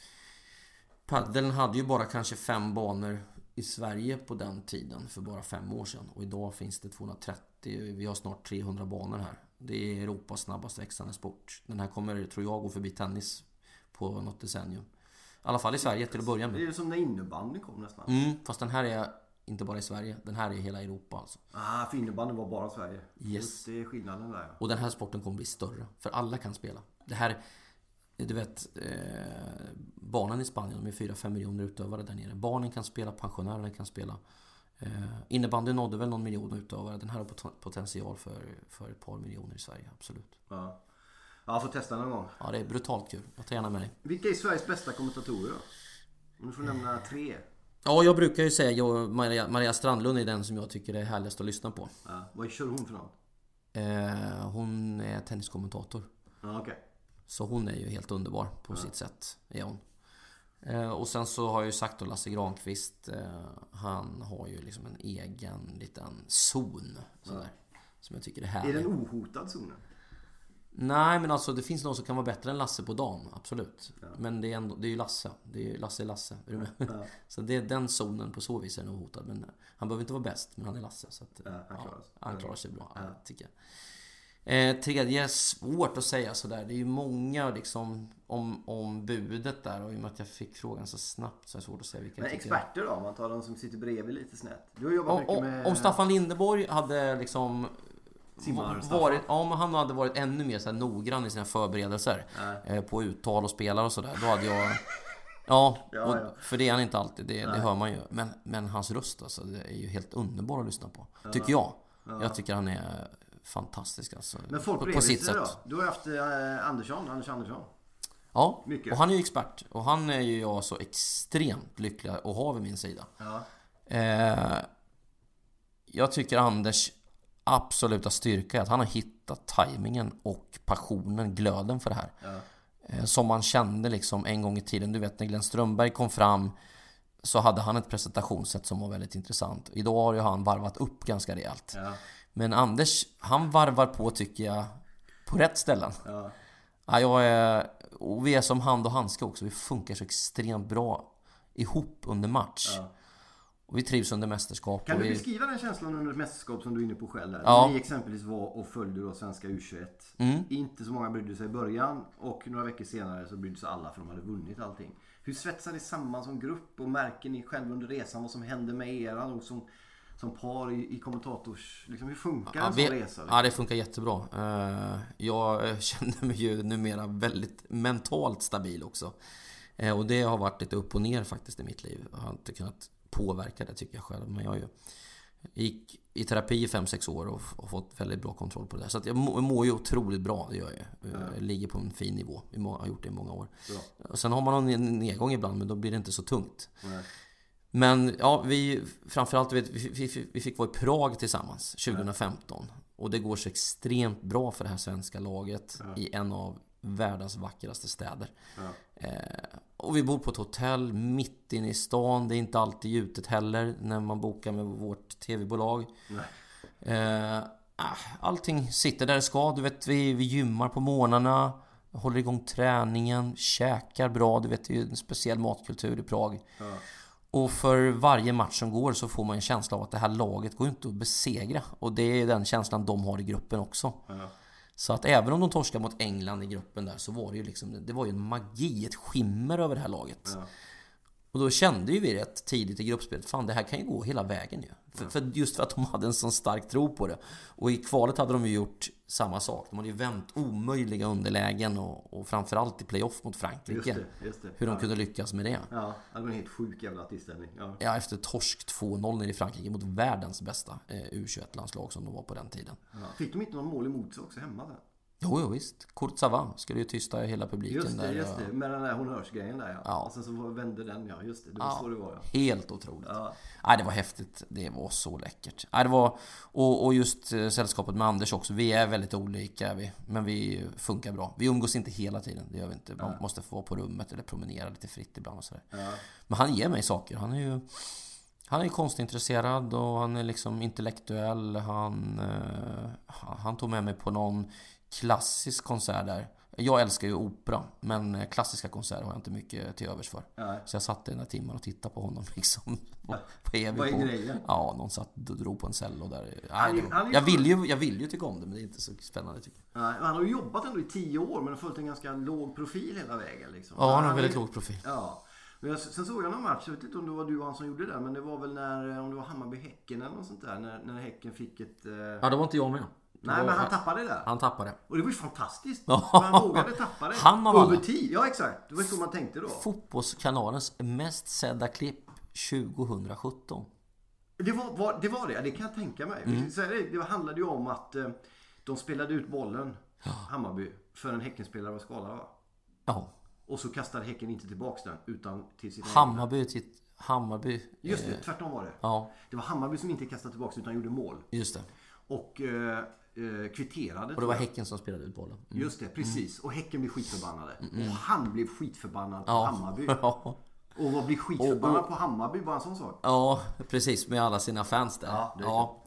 Speaker 2: paddeln hade ju bara kanske fem banor i Sverige på den tiden för bara fem år sedan. Och idag finns det 230, vi har snart 300 banor här. Det är Europas snabbast växande sport. Den här kommer, tror jag, gå förbi tennis på något decennium. I alla fall i Sverige till att börja
Speaker 4: Det
Speaker 2: med.
Speaker 4: är ju som när innebandyn kom nästan.
Speaker 2: Mm, fast den här är inte bara i Sverige, den här är i hela Europa alltså.
Speaker 4: Ah, för innebandyn var bara Sverige.
Speaker 2: Yes.
Speaker 4: Det är skillnaden där ja.
Speaker 2: Och den här sporten kommer bli större, för alla kan spela. Det här, du vet, eh, barnen i Spanien, de är 4-5 miljoner utövare där nere. Barnen kan spela, pensionärerna kan spela. Eh, innebandy nådde väl någon miljon utövare. Den här har pot- potential för, för ett par miljoner i Sverige, absolut.
Speaker 4: ja. Ja, får testa någon gång.
Speaker 2: Ja, det är brutalt kul. Jag tar gärna med dig.
Speaker 4: Vilka är Sveriges bästa kommentatorer då? Om du får nämna tre.
Speaker 2: Ja, jag brukar ju säga jag, Maria, Maria Strandlund är den som jag tycker är härligast att lyssna på.
Speaker 4: Ja. Vad kör hon för något?
Speaker 2: Eh, hon är tenniskommentator.
Speaker 4: Ja, okej.
Speaker 2: Så hon är ju helt underbar på sitt sätt, är hon. Eh, och sen så har jag ju sagt då Lasse Granqvist, eh, han har ju liksom en egen liten zon. Sådär, Som jag tycker är
Speaker 4: Är
Speaker 2: härlig.
Speaker 4: den ohotad zonen?
Speaker 2: Nej men alltså det finns någon som kan vara bättre än Lasse på dagen, absolut. Men det är, ändå, det är ju Lasse. Det är Lasse är Lasse. Är du med? Så det är den zonen på så vis är nog hotad. Men han behöver inte vara bäst, men han är Lasse. Så att,
Speaker 4: Ja, han klarar sig.
Speaker 2: han klarar sig bra, ja. tycker jag. Eh, tredje svårt att säga sådär. Det är ju många liksom om, om budet där och i och med att jag fick frågan så snabbt så är det svårt att säga vilka
Speaker 4: Men experter då? Om man tar de som sitter bredvid lite snett. Du har jobbat
Speaker 2: om,
Speaker 4: mycket med...
Speaker 2: om Staffan Lindeborg hade liksom
Speaker 4: Simmar-Staffan.
Speaker 2: varit, ja, om han hade varit ännu mer så här noggrann i sina förberedelser eh, på uttal och spelare och sådär, då hade jag... Ja,
Speaker 4: Ja, ja.
Speaker 2: för det är han inte alltid, det, det hör man ju. Men, men hans röst alltså, det är ju helt underbar att lyssna på. Tycker jag. Jag tycker han är fantastisk alltså.
Speaker 4: Men folk
Speaker 2: på, på sitt sätt.
Speaker 4: då? Du har haft eh, Andersson, Anders Andersson.
Speaker 2: Ja,
Speaker 4: Mycket.
Speaker 2: och han är ju expert. Och han är ju jag så extremt lycklig att ha vid min sida.
Speaker 4: Ja.
Speaker 2: Eh, jag tycker Anders absoluta styrka är att han har hittat tajmingen och passionen, glöden för det här. Eh, som man kände liksom en gång i tiden. Du vet när Glenn Strömberg kom fram så hade han ett presentationssätt som var väldigt intressant. Idag har ju han varvat upp ganska rejält.
Speaker 4: Ja.
Speaker 2: Men Anders, han varvar på tycker jag på rätt ställen.
Speaker 4: Ja.
Speaker 2: Ja, jag är, och vi är som hand och handske också. Vi funkar så extremt bra ihop under match. Och vi trivs under mästerskap.
Speaker 4: Kan du
Speaker 2: vi...
Speaker 4: beskriva den känslan under ett mästerskap som du är inne på själv där?
Speaker 2: Ja. Mm.
Speaker 4: Ni exempelvis var och följde då svenska U21. Inte så många brydde sig i början och några veckor senare så brydde sig alla för de hade vunnit allting. Hur svetsar ni samman som grupp och märker ni själva under resan vad som händer med er och som, som par i, i kommentators... Liksom, hur funkar
Speaker 2: Ja,
Speaker 4: en
Speaker 2: vi,
Speaker 4: sån resa? liksom?
Speaker 2: ja, det funkar jättebra. Eh, Jag eh, känner mig ju numera väldigt mentalt stabil också. Eh, Och det har varit lite upp och ner faktiskt i mitt liv. Jag har inte kunnat påverka det tycker jag själv. Men jag gick i terapi i 5-6 år och, och fått väldigt bra kontroll på det. Så att jag mår, ju otroligt bra, det gör jag ju. Jag ligger på en fin nivå. Jag har gjort det i många år. Och sen har man någon nedgång ibland, men då blir det inte så tungt. Men ja, vi framförallt vi, vi, vi fick vara i Prag tillsammans 2015. Och det går så extremt bra för det här svenska laget i en av världens vackraste städer. Eh, och vi bor på ett hotell mitt inne i stan. Det är inte alltid gjutet heller när man bokar med vårt tv-bolag. Eh, ah, allting sitter där det ska. Du vet, vi, vi gymmar på morgnarna. Håller igång träningen, käkar bra. Du vet, det är ju en speciell matkultur i Prag. Och för varje match som går så får man en känsla av att det här laget går inte att besegra. Och det är den känslan de har i gruppen också. Så att även om de torskar mot England i gruppen där så var det ju liksom Det var ju en magi, ett skimmer över det här laget. Och då kände ju vi rätt tidigt i gruppspelet, fan det här kan ju gå hela vägen ju. För, för just för att de hade en sån stark tro på det. Och i kvalet hade de ju gjort samma sak. De hade ju vänt omöjliga underlägen och, och framförallt i playoff mot Frankrike.
Speaker 1: Just det, just det.
Speaker 2: Hur de kunde lyckas med det.
Speaker 1: Ja, det var en helt sjuk jävla tillställning. Ja.
Speaker 2: Ja, efter torsk 2-0 nere i Frankrike mot världens bästa eh, U21-landslag som de var på den tiden.
Speaker 1: Ja. Fick de inte någon mål emot sig också hemma sen?
Speaker 2: Jo, jo visst. Savin skulle ju tysta hela publiken
Speaker 1: Just det,
Speaker 2: där.
Speaker 1: just det. Med den där honnörsgrejen där ja.
Speaker 2: Ja.
Speaker 1: Och sen så vände den ja, just det. Det var
Speaker 2: Ja,
Speaker 1: så det var ja.
Speaker 2: Helt otroligt.
Speaker 1: Ja.
Speaker 2: Nej, det var häftigt. Det var så läckert. Nej, det var, och, och just eh, sällskapet med Anders också. Vi är väldigt olika, vi. men vi funkar bra. Vi umgås inte hela tiden, det gör vi inte. Man måste få vara på rummet eller promenera lite fritt ibland och sådär. Men han ger mig saker. Han är ju han är konstintresserad och han är liksom intellektuell. Han, eh, han han tog med mig på någon klassisk konsert där. Jag älskar ju opera, men klassiska konserter har jag inte mycket till övers för.
Speaker 1: Nej.
Speaker 2: Så jag satt i den här timmen och tittade på honom liksom.
Speaker 1: Vad är
Speaker 2: på.
Speaker 1: grejen?
Speaker 2: Ja, någon satt och drog på en cello där. Nej,
Speaker 1: Han är-
Speaker 2: var-
Speaker 1: han är
Speaker 2: jag, vill ju, jag vill ju tycka om det, men det är inte så spännande tycker jag.
Speaker 1: Nej, han har ju jobbat ändå i tio år men har följt en ganska låg profil hela vägen. Liksom.
Speaker 2: Ja, han har
Speaker 1: är-
Speaker 2: väldigt låg profil.
Speaker 1: Ja. Men jag, sen såg jag någon match, jag vet inte om det var du och han som gjorde det, men det var väl när, om det var Hammarby-Häcken eller något sånt där. När, när Häcken fick ett... Eh...
Speaker 2: Ja, det var inte jag med.
Speaker 1: Nej, men han tappade det där.
Speaker 2: Han tappade.
Speaker 1: Och det var ju fantastiskt. Han vågade tappa det.
Speaker 2: Han av alla.
Speaker 1: Över tid. Ja, exakt. Det var så man tänkte då.
Speaker 2: Fotbollskanalens mest sedda klipp 2017.
Speaker 1: Det var, var, det var det, det kan jag tänka mig.
Speaker 2: Mm.
Speaker 1: Det, det handlade ju om att eh, de spelade ut bollen, Hammarby, för en Häckenspelare var skadad va?
Speaker 2: Ja.
Speaker 1: Och så kastade Häcken inte tillbaks den utan till sina
Speaker 2: Hammarby till Hammarby.
Speaker 1: Just det,
Speaker 2: eh,
Speaker 1: tvärtom var det.
Speaker 2: Ja,
Speaker 1: Det var Hammarby som inte kastade tillbaks utan gjorde mål.
Speaker 2: just det.
Speaker 1: Och eh, eh, kvitterade.
Speaker 2: Och det var. Häcken som spelade ut bollen. Mm.
Speaker 1: Just det, precis. Och Häcken blev skitförbannade. Och han blev skitförbannad på
Speaker 2: Ja.
Speaker 1: Hammarby.
Speaker 2: Ja.
Speaker 1: Och vad blir skitförbannad
Speaker 2: Och- och-
Speaker 1: på Hammarby? Bara en sån sak.
Speaker 2: ja, precis. Med alla sina fans där.
Speaker 1: Ja.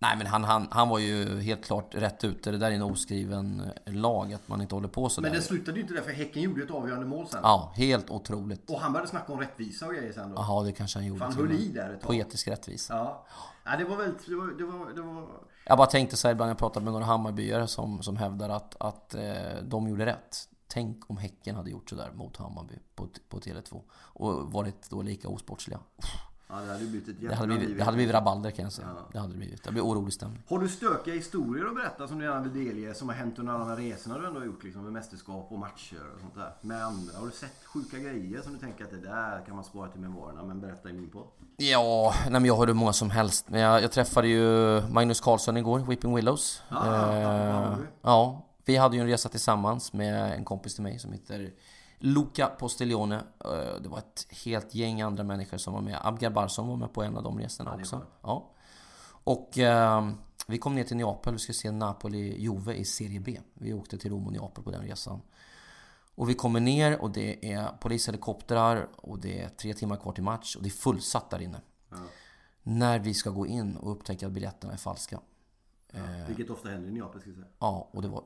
Speaker 2: Nej, men han, han, han var ju helt klart rätt ute. Det där är en oskriven lag, att man inte håller på så
Speaker 1: Men det slutade ju inte där för Häcken gjorde ju ett avgörande mål sen.
Speaker 2: Ja, helt otroligt.
Speaker 1: Och han började snacka om rättvisa och grejer sen då.
Speaker 2: Jaha, det kanske han gjorde.
Speaker 1: För han höll i där ett tag.
Speaker 2: Poetisk rättvisa.
Speaker 1: Ja. ja, det var väldigt... Det var... Det var, det var...
Speaker 2: Jag bara tänkte så här ibland jag pratat med några Hammarbyare som, som hävdar att, att eh, de gjorde rätt. Tänk om Häcken hade gjort sådär mot Hammarby på, på Tele2 och varit då lika osportsliga.
Speaker 1: Ja, det hade blivit ett
Speaker 2: Det
Speaker 1: jävla
Speaker 2: hade blivit,
Speaker 1: liv.
Speaker 2: det hade blivit rabalder kan jag säga. Det hade det blivit. Det blir orolig stämning.
Speaker 1: Har du stökiga historier att berätta som du gärna vill delge som har hänt under alla de här resorna du ändå har gjort liksom med mästerskap och matcher och sånt där? Med andra? Har du sett sjuka grejer som du tänker att det där kan man spara till memoarerna men berätta i min podd?
Speaker 2: Ja, nej men jag har hur många som helst. Men jag, jag träffade ju Magnus Carlsson igår, Whipping Willows.
Speaker 1: Ja, ja, ja,
Speaker 2: Eh,
Speaker 1: ja.
Speaker 2: ja, vi hade ju en resa tillsammans med en kompis till mig som heter Luca Postiglione. Eh, Det var ett helt gäng andra människor som var med. Abgar Barsson var med på en av de resorna också. Ja. Och eh, vi kom ner till Neapel, vi skulle se Napoli-Juve i Serie B. Vi åkte till Rom och Neapel på den resan. Och vi kommer ner och det är polishelikoptrar och det är tre timmar kvar till match och det är fullsatt där inne. När vi ska gå in och upptäcka att biljetterna är falska.
Speaker 1: Vilket ofta händer i Neapel ska jag säga.
Speaker 2: Ja, och det var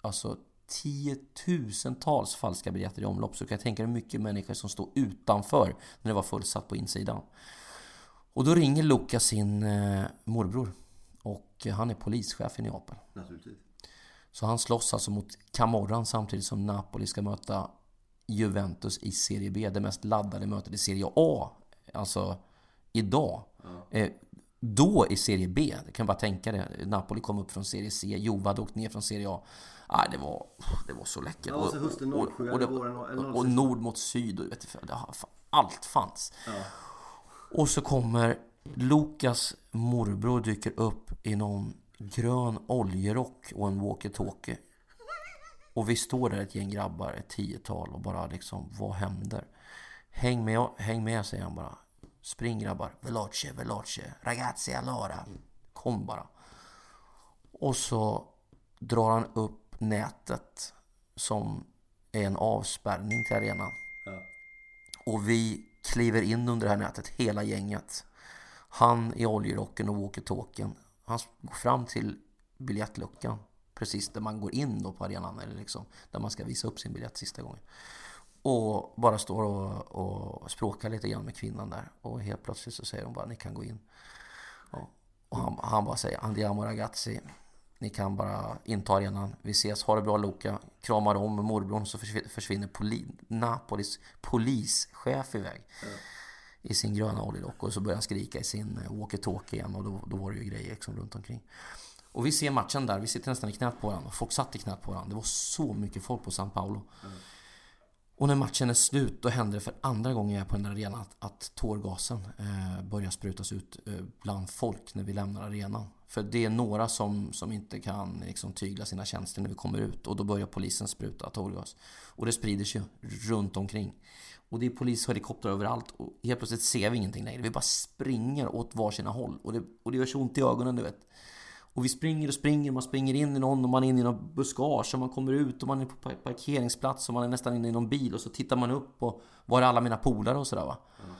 Speaker 2: alltså tiotusentals falska biljetter i omlopp. Så du kan tänka dig mycket människor som stod utanför när det var fullsatt på insidan. Och då ringer Luca sin eh, morbror. Och han är polischef i Neapel.
Speaker 1: Naturligtvis.
Speaker 2: Så han slåss alltså mot Camorran samtidigt som Napoli ska möta Juventus i Serie B. Det mest laddade mötet i Serie A. Alltså idag. Eh, då i Serie B. Det kan bara tänka det. Napoli kom upp från Serie C. Juve hade åkt ner från Serie A. Ah, det, var, det var så läckert.
Speaker 1: Ja, och så hösten 07
Speaker 2: och, och, och, nord mot syd. Och, vet du, allt fanns. Och så kommer Lukas morbror dyker upp i någon grön oljerock och en walkie-talkie. Och vi står där ett gäng grabbar, ett tiotal och bara liksom, vad händer? Häng med, häng med säger han bara. Spring grabbar, veloce, veloce, ragazzi allora. Kom bara. Och så drar han upp nätet som är en avspärrning till arenan. Och vi kliver in under det här nätet, hela gänget. Han i oljerocken och walkie-talkien. Han går fram till biljettluckan. Precis där man går in då på arenan, eller liksom, där man ska visa upp sin biljett sista gången. Och bara står och, och språkar lite grann med kvinnan där. Och helt plötsligt så säger hon bara, ni kan gå in. Ja. Och han, han bara säger, andiamo ragazzi. Ni kan bara inta arenan. Vi ses, ha det bra Luka. Kramar om morbrorn så försvinner poli Napolis polischef iväg. I sin gröna oljerock och så börjar han skrika i sin eh, walkie-talkie igen och då, då var det ju grejer liksom runt omkring. Och vi ser matchen där, vi sitter nästan i knät på varandra. Folk satt i knät på varandra. Det var så mycket folk på San Paolo. Mm. Och när matchen är slut, då händer det för andra gången jag är på den där arenan att, att tårgasen eh, börjar sprutas ut eh, bland folk när vi lämnar arenan. För det är några som, som inte kan liksom, tygla sina tjänster när vi kommer ut och då börjar polisen spruta tårgas. Och det sprider sig runt omkring. Och det är polishelikoptrar överallt och helt plötsligt ser vi ingenting längre. Vi bara springer åt varsina håll och det, och det gör så ont i ögonen, du vet. Och vi springer och springer, man springer in i någon och man är inne i någon buskage och man kommer ut och man är på parkeringsplats och man är nästan inne i någon bil och så tittar man upp och var är alla mina polare och sådär va. Mm.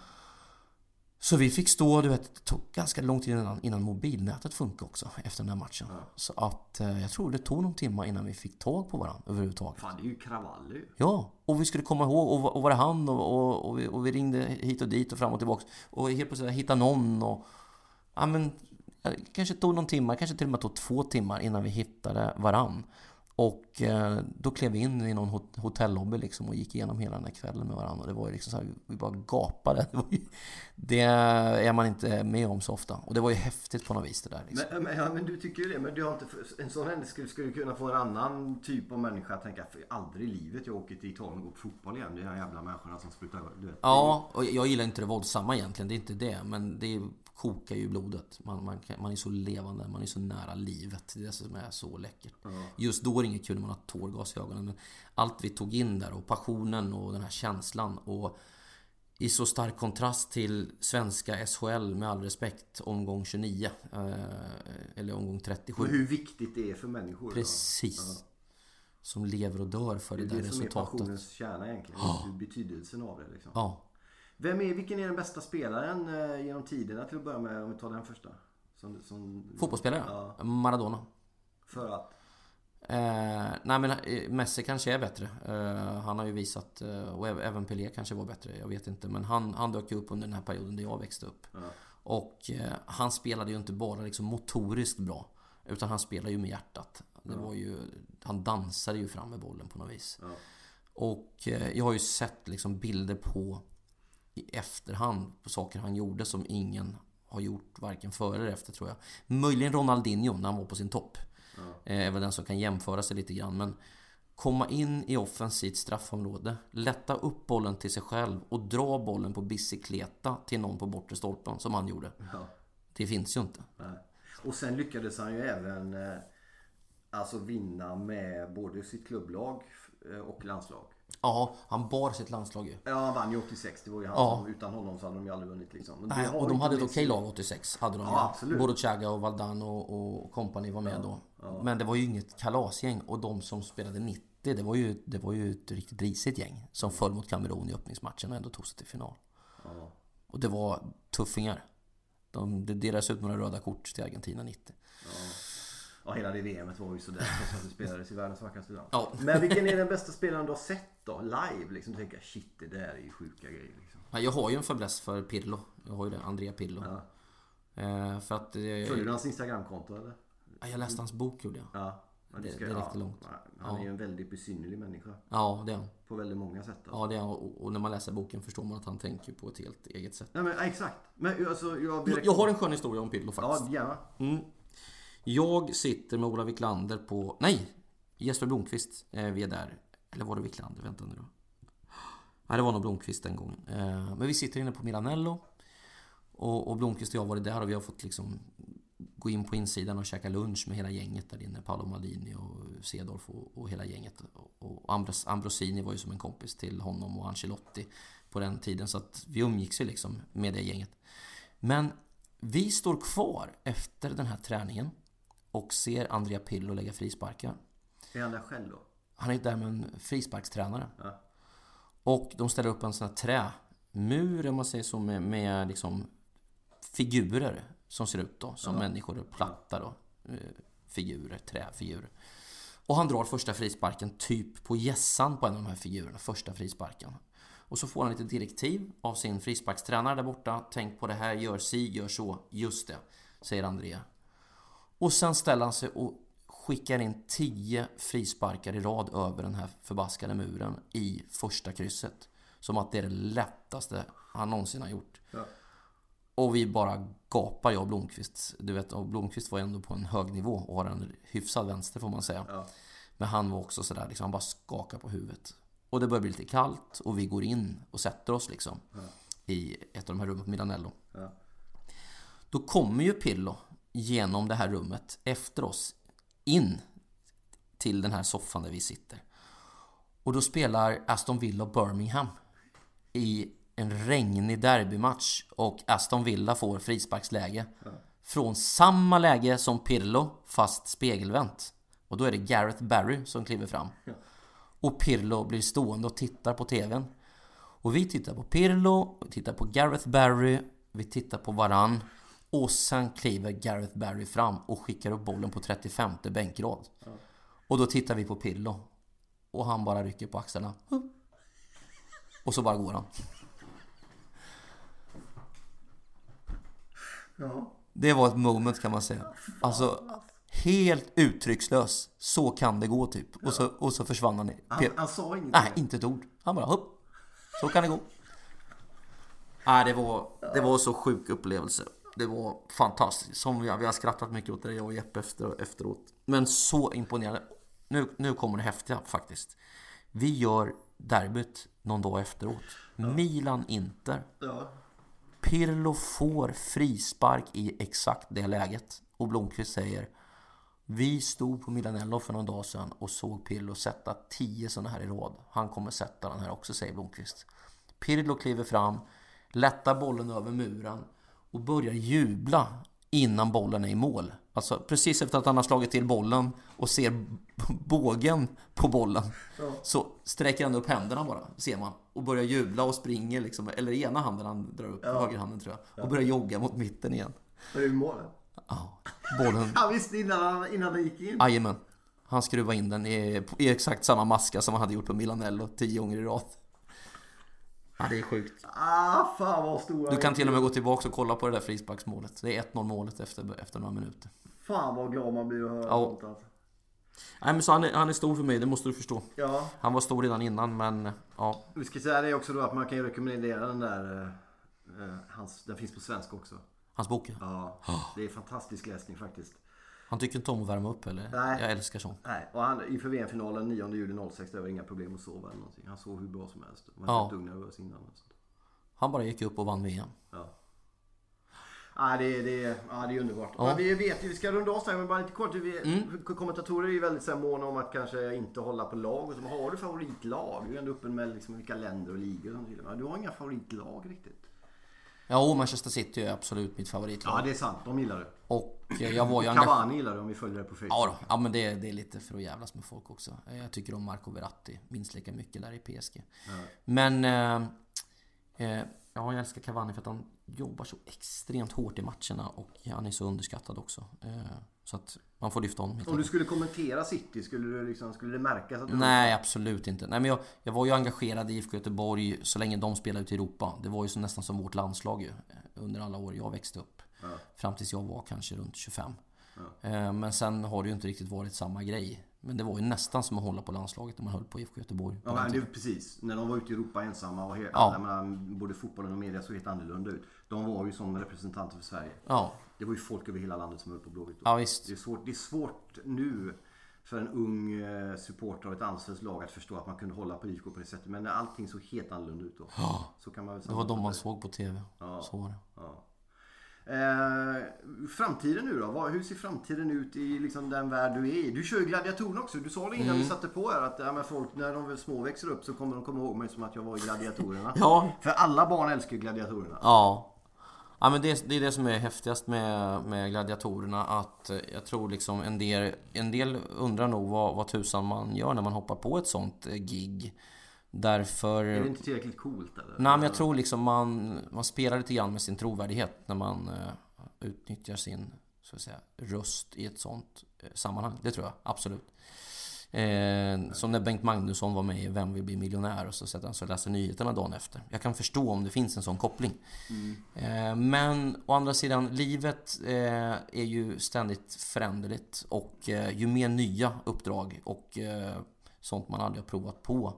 Speaker 2: Så vi fick stå, du vet, det tog ganska lång tid innan, innan mobilnätet funkade också efter den här matchen. Mm. Så att eh, jag tror det tog någon timme innan vi fick tag på varandra överhuvudtaget.
Speaker 4: Fan, det är ju kravaller ju.
Speaker 2: Ja, och vi skulle komma ihåg, och, och var det han? Och, och, och, vi, och vi ringde hit och dit och fram och tillbaks. Och helt plötsligt hitta någon och... Ja men kanske tog någon timme, kanske till och med tog två timmar innan vi hittade varann. Och eh, då klev vi in i någon hotellobby liksom och gick igenom hela den här kvällen med varandra. Och det var ju liksom så här, vi bara gapade. Det, ju, det, är man inte med om så ofta. Och det var ju häftigt på något vis det där. Liksom.
Speaker 4: Men, men, ja, men du tycker ju det. Men du har inte, en sån händelse skulle, skulle kunna få en annan typ av människa att tänka, för aldrig i livet jag åker till Italien och går på fotboll igen. Det är de jävla människorna som sprutar, du vet.
Speaker 2: Ja, och jag gillar inte det våldsamma egentligen. Det är inte det. Men det är kokar ju blodet. Man, man, man, är så levande, man är så nära livet. Det är det som är så läckert. Mm. Just då är det inget kul när man har tårgas i ögonen. Men allt vi tog in där och passionen och den här känslan. Och i så stark kontrast till svenska SHL med all respekt omgång 29. Eh, eller omgång 37.
Speaker 4: Och hur viktigt det är för människor.
Speaker 2: Precis. Ja. Som lever och dör för det, det där resultatet. Det är det som är
Speaker 4: passionens kärna egentligen. Ja. Betydelsen av det liksom. Ja. Vem är, vilken är den bästa spelaren eh, genom tiderna till att börja med? Om vi tar den första. Som,
Speaker 2: som, Fotbollsspelare? Ja. Maradona.
Speaker 4: För att?
Speaker 2: Eh, nej men eh, Messi kanske är bättre. Eh, han har ju visat, eh, och även Pelé kanske var bättre, jag vet inte. Men han, han dök ju upp under den här perioden där jag växte upp. Ja. Och eh, han spelade ju inte bara liksom motoriskt bra. Utan han spelade ju med hjärtat. Det ja. var ju, han dansade ju fram med bollen på något vis. Ja. Och jag har ju sett liksom bilder på i efterhand på saker han gjorde som ingen har gjort varken före eller efter tror jag. Möjligen Ronaldinho när han var på sin topp. Ja. Är väl den som kan jämföra sig lite grann. Men komma in i offensivt straffområde, lätta upp bollen till sig själv och dra bollen på bicykleta till någon på bortre stolpen som han gjorde. Ja. Det finns ju inte. Nej.
Speaker 4: Och sen lyckades han ju även eh, alltså vinna med både sitt klubblag eh, och landslag.
Speaker 2: Ja, han bar sitt landslag ju.
Speaker 4: Ja, han vann ju 86. Det var ju han ja. som, utan honom så hade de ju aldrig vunnit liksom.
Speaker 2: Men Nej, och de hade ett okej lag 86. Hade de ja, absolut. Boruchaga och Valdan och, company var med ja, då. Ja. Men det var ju inget kalasgäng. Och de som spelade 90, det var ju, det var ju ett riktigt risigt gäng. Som föll mot Kamerun i öppningsmatchen och ändå tog sig till final. Och det var tuffingar. De, det delades ut några röda kort till Argentina 90. Ja.
Speaker 4: Hela det VMet var ju sådär trots att det spelades i världens vackraste land. Ja. Men vilken är den bästa spelaren du har sett då? Live liksom? Du tänker shit, det där är ju sjuka grejer liksom.
Speaker 2: Ja, jag har ju en fäbless för Pirlo. Jag har ju det, Andrea Pirlo. Ja. Eh, för att... Eh,
Speaker 4: Följer du hans Instagramkonto eller?
Speaker 2: Ja, jag läste hans bok gjorde jag. Ja.
Speaker 4: Det, ska, det räckte ja, långt. Han är ju en väldigt besynnerlig människa.
Speaker 2: Ja, det är han.
Speaker 4: På väldigt många sätt. Alltså.
Speaker 2: Ja, det är han. Och, och, när man läser boken förstår man att han tänker på ett helt eget sätt.
Speaker 4: Ja, men exakt. Men alltså, jag,
Speaker 2: jag, jag har en skön historia om Pirlo faktiskt.
Speaker 4: Ja, gärna. Mm.
Speaker 2: Jag sitter med Ola Wiklander på... Nej! Jesper Blomqvist. Eh, vi är där. Eller var det Wiklander? Vänta nu då. Nej, det var nog Blomqvist den gången. Eh, men vi sitter inne på Milanello. Och, och Blomqvist och jag har varit där och vi har fått liksom gå in på insidan och käka lunch med hela gänget där inne. Paolo Maldini och Cedorf och, och hela gänget. Och Ambros, Ambrosini var ju som en kompis till honom och Ancelotti på den tiden. Så att vi umgicks ju liksom med det gänget. Men vi står kvar efter den här träningen och ser Andrea Pillo lägga frisparkar.
Speaker 4: Är han där själv då?
Speaker 2: Han är där med en frisparkstränare. Ja. Och de ställer upp en sån här trämur, om man säger så, med, med liksom figurer som ser ut då som ja. människor, platta då. Eh, figurer, träfigurer. Och han drar första frisparken typ på gässan på en av de här figurerna, första frisparken. Och så får han lite direktiv av sin frisparkstränare där borta. Tänk på det här, gör si, gör så. Just det, säger Andrea. Och sen ställer han sig och skickar in 10 frisparkar i rad över den här förbaskade muren i första krysset. Som att det är det lättaste han någonsin har gjort. Och vi bara gapar, jag och Blomqvist. Du vet, och Blomqvist var ändå på en hög nivå och har en hyfsad vänster får man säga. Men han var också sådär, liksom, han bara skakar på huvudet. Och det börjar bli lite kallt och vi går in och sätter oss liksom. I ett av de här rummen på Milanello. Då kommer ju Pillo genom det här rummet efter oss in till den här soffan där vi sitter. Och då spelar Aston Villa Birmingham i en regnig derbymatch och Aston Villa får frisparksläge. Från samma läge som Pirlo, fast spegelvänt. Och då är det Gareth Barry som kliver fram. Och Pirlo blir stående och tittar på TVn. Och vi tittar på Pirlo, vi tittar på Gareth Barry, vi tittar på varann. Och sen kliver Gareth Barry fram och skickar upp bollen på 35 bänkrad. Och då tittar vi på Pirlo. Och han bara rycker på axlarna. Och så bara går han. Det var ett moment kan man säga. Alltså, helt uttryckslös. Så kan det gå typ. Och så, och så försvann han.
Speaker 1: Han, han sa ingenting.
Speaker 2: Nej, inte ett ord. Han bara hopp. Så kan det gå. Nej, det var, det var så sjuk upplevelse. Det var fantastiskt. Som vi, vi har skrattat mycket åt det, jag och Jeppe efter, efteråt. Men så imponerande. Nu, nu kommer det häftiga faktiskt. Vi gör derbyt någon dag efteråt. Milan-Inter.
Speaker 1: Ja.
Speaker 2: Pirlo får frispark i exakt det läget. Och Blomqvist säger Vi stod på Milanello för någon dag sedan och såg Pirlo sätta 10 sådana här i rad. Han kommer sätta den här också, säger Blomqvist. Pirlo kliver fram, lättar bollen över muren och börjar jubla innan bollen är i mål. Alltså precis efter att han har slagit till bollen och ser bågen på bollen så sträcker han upp händerna bara, ser man. Och börjar jubla och springer liksom, eller ena handen han drar upp, högerhanden tror jag. Och börjar jogga mot mitten igen.
Speaker 1: Var det målet?
Speaker 2: Ja, bollen
Speaker 1: Han visste innan han, innan han gick in.
Speaker 2: Jajamän. Han skruvade in den i, i exakt samma maska som han hade gjort på Milanello tio gånger i rad. Ja, det är sjukt.
Speaker 1: Ah, fan vad stor
Speaker 2: Du kan till och med gå tillbaka och kolla på det där frisparksmålet. Det är 1-0 målet efter, efter några minuter.
Speaker 1: Fan vad glad man blir att höra
Speaker 2: Ja.
Speaker 1: sånt alltså.
Speaker 2: Nej, men så han, är, han är stor för mig, det måste du förstå.
Speaker 1: Ja,
Speaker 2: Han var stor redan innan, men ja.
Speaker 1: vi ska säga det också då att man kan ju rekommendera den där. eh, eh, hans, den finns på svenska också.
Speaker 2: Hans bok.
Speaker 1: Ja, det är fantastisk läsning faktiskt.
Speaker 2: Han tycker inte om att värma upp eller?
Speaker 1: Nej.
Speaker 2: Jag älskar sånt.
Speaker 1: Nej, och han, inför VM-finalen 9 juli 06, det var inga problem att sova eller någonting. Han sov hur bra som helst. Man var
Speaker 2: Ja.
Speaker 1: inte dugg nervös innan.
Speaker 2: Han bara gick upp och vann VM.
Speaker 1: Ja. Ja, det, är- det, ja, det är underbart.
Speaker 2: Ja.
Speaker 1: Vi vet ju, vi ska runda av här, men bara lite kort. Vi,
Speaker 2: Mm.
Speaker 1: Kommentatorer är ju väldigt så måna om att kanske inte hålla på lag. Och så, har du favoritlag? Du är ändå uppe med liksom, vilka länder och ligor och Du har inga favoritlag riktigt.
Speaker 2: Ja, Manchester City är absolut mitt favoritlag.
Speaker 1: Ja, det är sant. De gillar det.
Speaker 2: Och eh, jag var ju.
Speaker 1: Cavani gillar det om vi följer det på Facebook.
Speaker 2: Ja, då. ja men det, det är lite för att jävlas med folk också. Eh, Jag tycker om Marco Verratti minst lika mycket där i PSG. Men... Eh, eh, ja, jag älskar Cavani för att han jobbar så extremt hårt i matcherna och han är så underskattad också. Eh, så att man får lyfta helt
Speaker 1: Om du skulle kommentera City, skulle, du liksom, skulle det märkas att du...
Speaker 2: Nej, absolut inte. Nej, men jag, jag var ju engagerad i IFK Göteborg så länge de spelade ute i Europa. Det var ju så nästan som vårt landslag ju, under alla år jag växte upp. Fram tills jag var kanske runt 25. Eh, Men sen har det ju inte riktigt varit samma grej. Men det var ju nästan som att hålla på landslaget när man höll på IFK Göteborg. på
Speaker 1: Ja, det precis. När de var ute i Europa ensamma och he-
Speaker 2: Ja.
Speaker 1: menar, både fotbollen och media såg helt annorlunda ut. De var ju som representanter för Sverige.
Speaker 2: Ja,
Speaker 1: Det var ju folk över hela landet som höll på Blåvitt.
Speaker 2: ja visst.
Speaker 1: Det är, svårt, det är svårt nu för en ung eh, supporter av ett allsvenskt lag att förstå att man kunde hålla på IFK på det sättet. Men när allting såg helt annorlunda ut då. Så kan man väl
Speaker 2: Det var de man såg på TV. Så var det.
Speaker 1: Ja. Eh, framtiden nu då? Hur ser framtiden ut i liksom den värld du är i? Du kör ju gladiatorerna också. Du sa det innan
Speaker 2: Mm.
Speaker 1: vi satte på här att ja, folk när de små växer upp så kommer de komma ihåg mig som att jag var i gladiatorerna.
Speaker 2: Ja.
Speaker 1: För alla barn älskar gladiatorerna.
Speaker 2: Ja. Ja men det, det är det som är häftigast med, med gladiatorerna att eh, jag tror liksom en del, en del undrar nog vad, vad tusan man gör när man hoppar på ett sånt eh, gig. Därför...
Speaker 1: Är det inte tillräckligt coolt eller?
Speaker 2: Nej men jag tror liksom man, man spelar lite grann med sin trovärdighet när man eh, utnyttjar sin så att säga, röst i ett sånt sammanhang. Det tror jag absolut. Eh, som när Bengt Magnusson var med i Vem vill bli miljonär och så sätter han sig och läser nyheterna dagen efter. Jag kan förstå om det finns en sån koppling. Eh, men å andra sidan, livet eh, är ju ständigt föränderligt och eh, ju mer nya uppdrag och eh, sånt man aldrig har provat på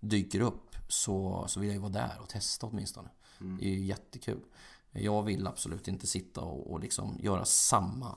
Speaker 2: dyker upp så, så vill jag ju vara där och testa åtminstone. Det är ju jättekul. Jag vill absolut inte sitta och, och liksom göra samma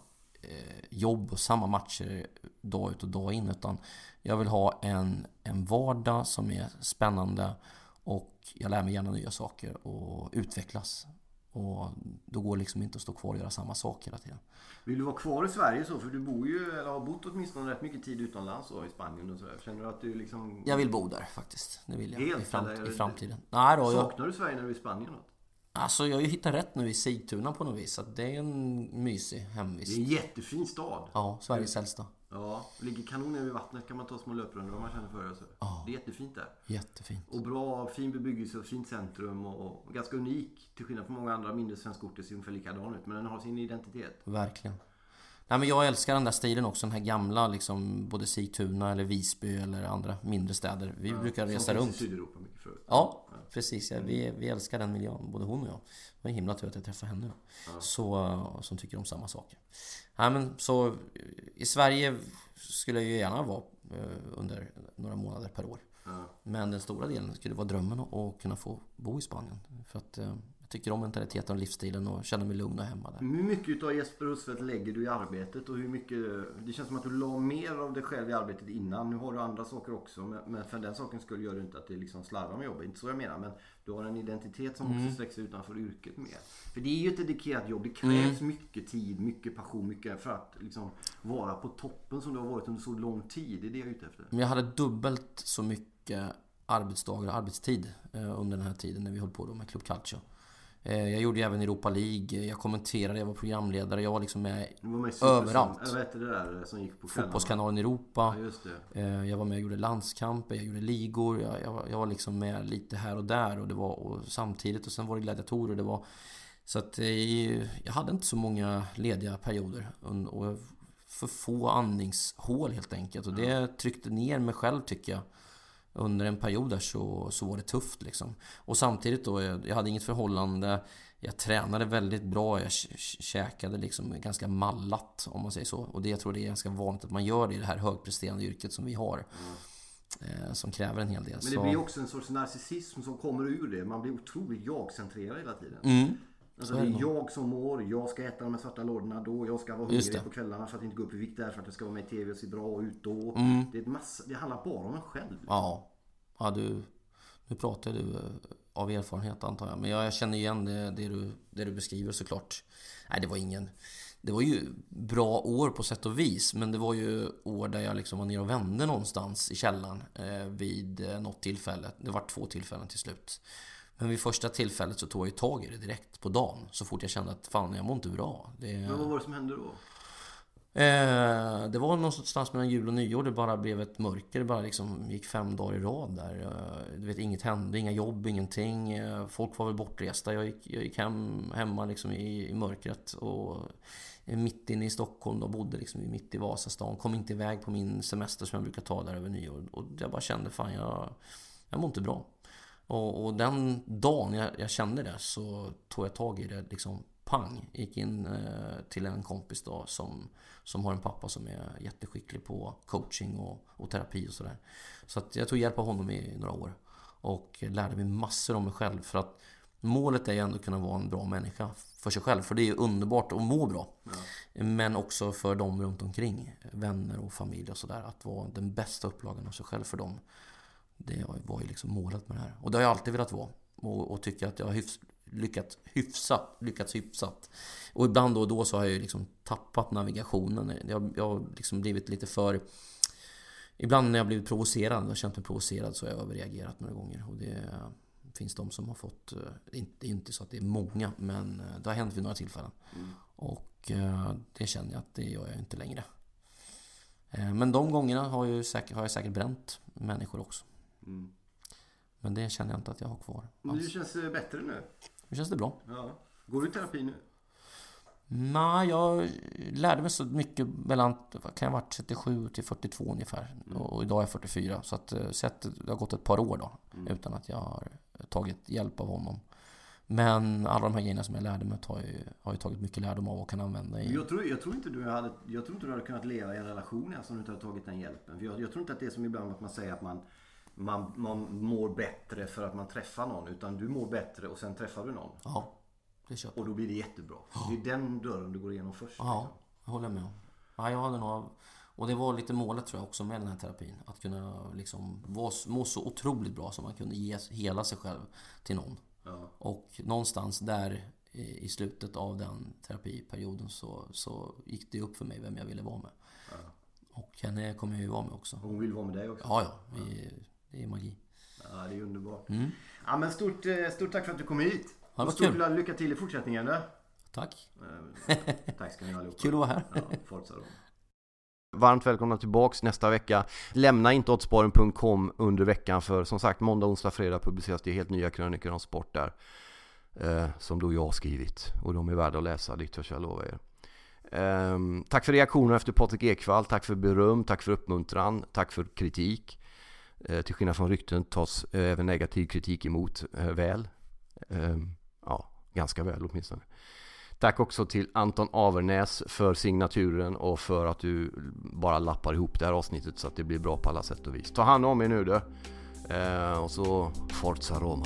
Speaker 2: jobb och samma matcher dag ut och dag in. Utan jag vill ha en, en vardag som är spännande och jag lär mig gärna nya saker och utvecklas. Och då går det liksom inte att stå kvar och göra samma sak hela tiden.
Speaker 1: Vill du vara kvar i Sverige så? För du bor ju, eller har bott åtminstone rätt mycket tid utomlands då, i Spanien och sådär. Känner du att du liksom...
Speaker 2: Jag vill bo där faktiskt. Det vill jag.
Speaker 1: Helt,
Speaker 2: I, fram,
Speaker 1: eller?
Speaker 2: I framtiden. Nej då, jag,
Speaker 1: Saknar du Sverige när du är i Spanien? Något?
Speaker 2: Alltså jag har ju hittat rätt nu i Sigtuna på något vis. Så det är en mysig hemvist.
Speaker 1: Det är en jättefin stad.
Speaker 2: Ja, Sveriges äldsta.
Speaker 1: Ja, ligger kanon vid vattnet kan man ta små löprundor om man känner för det. Så. Det är jättefint där.
Speaker 2: Jättefint.
Speaker 1: Och bra, fin bebyggelse och fint centrum och, och ganska unik. Till skillnad från många andra mindre svenskorter ser ungefär likadan ut. Men den har sin identitet.
Speaker 2: Verkligen. Nej, men jag älskar den där stilen också, den här gamla liksom, både Sigtuna eller Visby eller andra mindre städer. Vi brukar resa
Speaker 1: Som
Speaker 2: runt.
Speaker 1: i Sydeuropa mycket förut.
Speaker 2: Ja, precis. Ja, vi, vi älskar den miljön, både hon och jag. Det var en himla tur att jag träffade henne. Så, eh, som tycker om samma saker. Nej, men så i Sverige skulle jag ju gärna vara eh, under några månader per år. Men den stora delen skulle vara drömmen att- kunna få bo i Spanien. För att eh, tycker om mentaliteten och livsstilen och känner mig lugn och hemma där.
Speaker 1: Hur mycket av Jesper Husfeldt lägger du i arbetet och hur mycket... Det känns som att du la mer av dig själv i arbetet innan. Nu har du andra saker också. Men, för den saken skulle gör du inte att det liksom slarvar med jobbet. Inte så jag menar. Men du har en identitet som
Speaker 2: Mm.
Speaker 1: också sträcker sig utanför yrket mer. För det är ju ett dedikerat jobb. Det krävs
Speaker 2: Mm.
Speaker 1: mycket tid, mycket passion, mycket för att liksom vara på toppen som du har varit under så lång tid. Det är det jag är ute efter.
Speaker 2: Men jag hade dubbelt så mycket arbetsdagar och arbetstid eh, under den här tiden när vi höll på med Club Calcio. Eh, Jag gjorde ju även Europa League, jag kommenterade, jag var programledare, jag var liksom med
Speaker 1: var med
Speaker 2: överallt.
Speaker 1: Eller vad hette det där som gick på?
Speaker 2: Fotbollskanalen Europa.
Speaker 1: Ja, just det.
Speaker 2: Eh, Jag var med och gjorde landskamper, jag gjorde ligor, jag, jag, var- jag var liksom med lite här och där och det var och samtidigt och sen var det gladiatorer. Det var, så att eh, jag hade inte så många lediga perioder och för få andningshål helt enkelt. Och det tryckte ner mig själv tycker jag. Under en period där så, så var det tufft liksom. Och samtidigt då, jag, jag hade inget förhållande. Jag tränade väldigt bra, jag kä- kä- käkade liksom ganska mallat om man säger så. Och det, jag tror det är ganska vanligt att man gör det i det här högpresterande yrket som vi har. Eh, som kräver en hel del.
Speaker 1: Men det
Speaker 2: så...
Speaker 1: blir också en sorts narcissism som kommer ur det. Man blir otroligt jag-centrerad hela tiden.
Speaker 2: Mm.
Speaker 1: Alltså
Speaker 2: Så
Speaker 1: det
Speaker 2: är
Speaker 1: jag som mår, jag ska äta de här svarta lådorna då, jag ska vara hungrig på kvällarna för att inte gå upp i vikt där för att jag ska vara med i TV och se bra ut då. Det, är massa, det handlar bara om en själv.
Speaker 2: Ja, ja du, nu pratar du eh, av erfarenhet antar jag. Men jag, jag känner igen det, det, du, det du beskriver såklart. Nej, det var ingen... Det var ju bra år på sätt och vis. Men det var ju år där jag liksom var nere och vände någonstans i källaren eh, vid eh, något tillfälle. Det var två tillfällen till slut. Men vid första tillfället så tog jag tag i det direkt på dagen. Så fort jag kände att fan, jag mår inte bra. Det,
Speaker 1: Men vad var det som hände då?
Speaker 2: Eh, det var någonstans mellan jul och nyår. Det bara blev ett mörker. Det bara liksom gick fem dagar i rad där. Eh, du vet, inget hände. Inga jobb, ingenting. Eh, folk var väl bortresta. Jag gick, jag gick hem, hemma liksom i, i mörkret. Och mitt inne i Stockholm då. Bodde liksom mitt i Vasastan. Kom inte iväg på min semester som jag brukar ta där över nyår. Och jag bara kände, fan jag, jag mår inte bra. Och, och den dagen jag, jag kände det så tog jag tag i det liksom pang. Gick in eh, till en kompis då som, som har en pappa som är jätteskicklig på coaching och, och terapi och sådär. Så att jag tog hjälp av honom i några år. Och lärde mig massor om mig själv. För att målet är ju ändå att kunna vara en bra människa för sig själv. För det är ju underbart att må bra. Men också för dem runt omkring. Vänner och familj och sådär. Att vara den bästa upplagan av sig själv för dem. Det var ju liksom målet med det här. Och det har jag alltid velat vara. Och, och tycker att jag har hyfs, lyckats hyfsat. Lyckats hyfsat. Och ibland då och då så har jag ju liksom tappat navigationen. Jag, jag har liksom blivit lite för... Ibland när jag blivit provocerad och känt mig provocerad så har jag överreagerat några gånger. Och det finns de som har fått... eh, Det är inte, så att det är många, men eh, det har hänt vid några tillfällen. Och eh, det känner jag att det gör jag inte längre. Men de gångerna har, ju säkert, har jag säkert bränt människor också. Men det känner jag inte att jag har kvar.
Speaker 1: Men du känns eh, bättre nu.
Speaker 2: Hur känns det bra?
Speaker 1: Ja. Går du i terapi nu?
Speaker 2: Nej, jag lärde mig så mycket mellan, kan jag varit, 37 till 42 ungefär.
Speaker 4: Mm.
Speaker 2: Och idag är jag 44. Så att, så att det har gått ett par år då.
Speaker 4: Mm.
Speaker 2: Utan att jag har tagit hjälp av honom. Men alla de här grejerna som jag lärde mig har ju- har jag tagit mycket lärdom av och kan använda i...
Speaker 4: Jag tror, jag, tror inte du hade, jag tror inte du hade kunnat leva i en relation ens om du inte hade tagit den hjälpen. För jag, jag tror inte att det är som ibland att man säger att man, man, man mår bättre för att man träffar någon. Utan du mår bättre och sen träffar du någon.
Speaker 2: Ja, det köper
Speaker 4: Och då blir det jättebra. Det är den dörren du går igenom först.
Speaker 2: Ja, jag håller med om. Ja, jag hade nog... Och det var lite målet tror jag också med den här terapin. Att kunna liksom vara, må så otroligt bra som man kunde ge hela sig själv till någon. Och någonstans där i slutet av den terapiperioden så, så gick det upp för mig vem jag ville vara med. Och henne kommer jag ju vara med också.
Speaker 4: Hon vill vara med dig också.
Speaker 2: Ja, ja. Vi, det är magi.
Speaker 4: Ja, det är underbart. Ja, men stort, eh, stort tack för att du kom hit.
Speaker 2: Mm. Ja,
Speaker 4: och stort
Speaker 2: kul.
Speaker 4: lycka till i fortsättningen. Där.
Speaker 2: Tack.
Speaker 4: Tack ska ni ha allihopa.
Speaker 2: Kul att vara här.
Speaker 4: Ja.
Speaker 1: Varmt välkomna tillbaks nästa vecka. Lämna inte oddsparen.com under veckan för som sagt måndag, onsdag, fredag publiceras det helt nya krönikor om sport där. Eh, som då jag har skrivit. Och de är värda att läsa, det törs jag lova er. Ehm, tack för reaktioner efter Patrik Ekwall. Tack för beröm, tack för uppmuntran, tack för kritik. Eh, till skillnad från rykten tas eh, även negativ kritik emot eh, väl. Ehm, ja, ganska väl åtminstone. Tack också till Anton Avernäs för signaturen och för att du bara lappar ihop det här avsnittet så att det blir bra på alla sätt och vis. Ta hand om er nu du. Ehm, och så Forza Roma.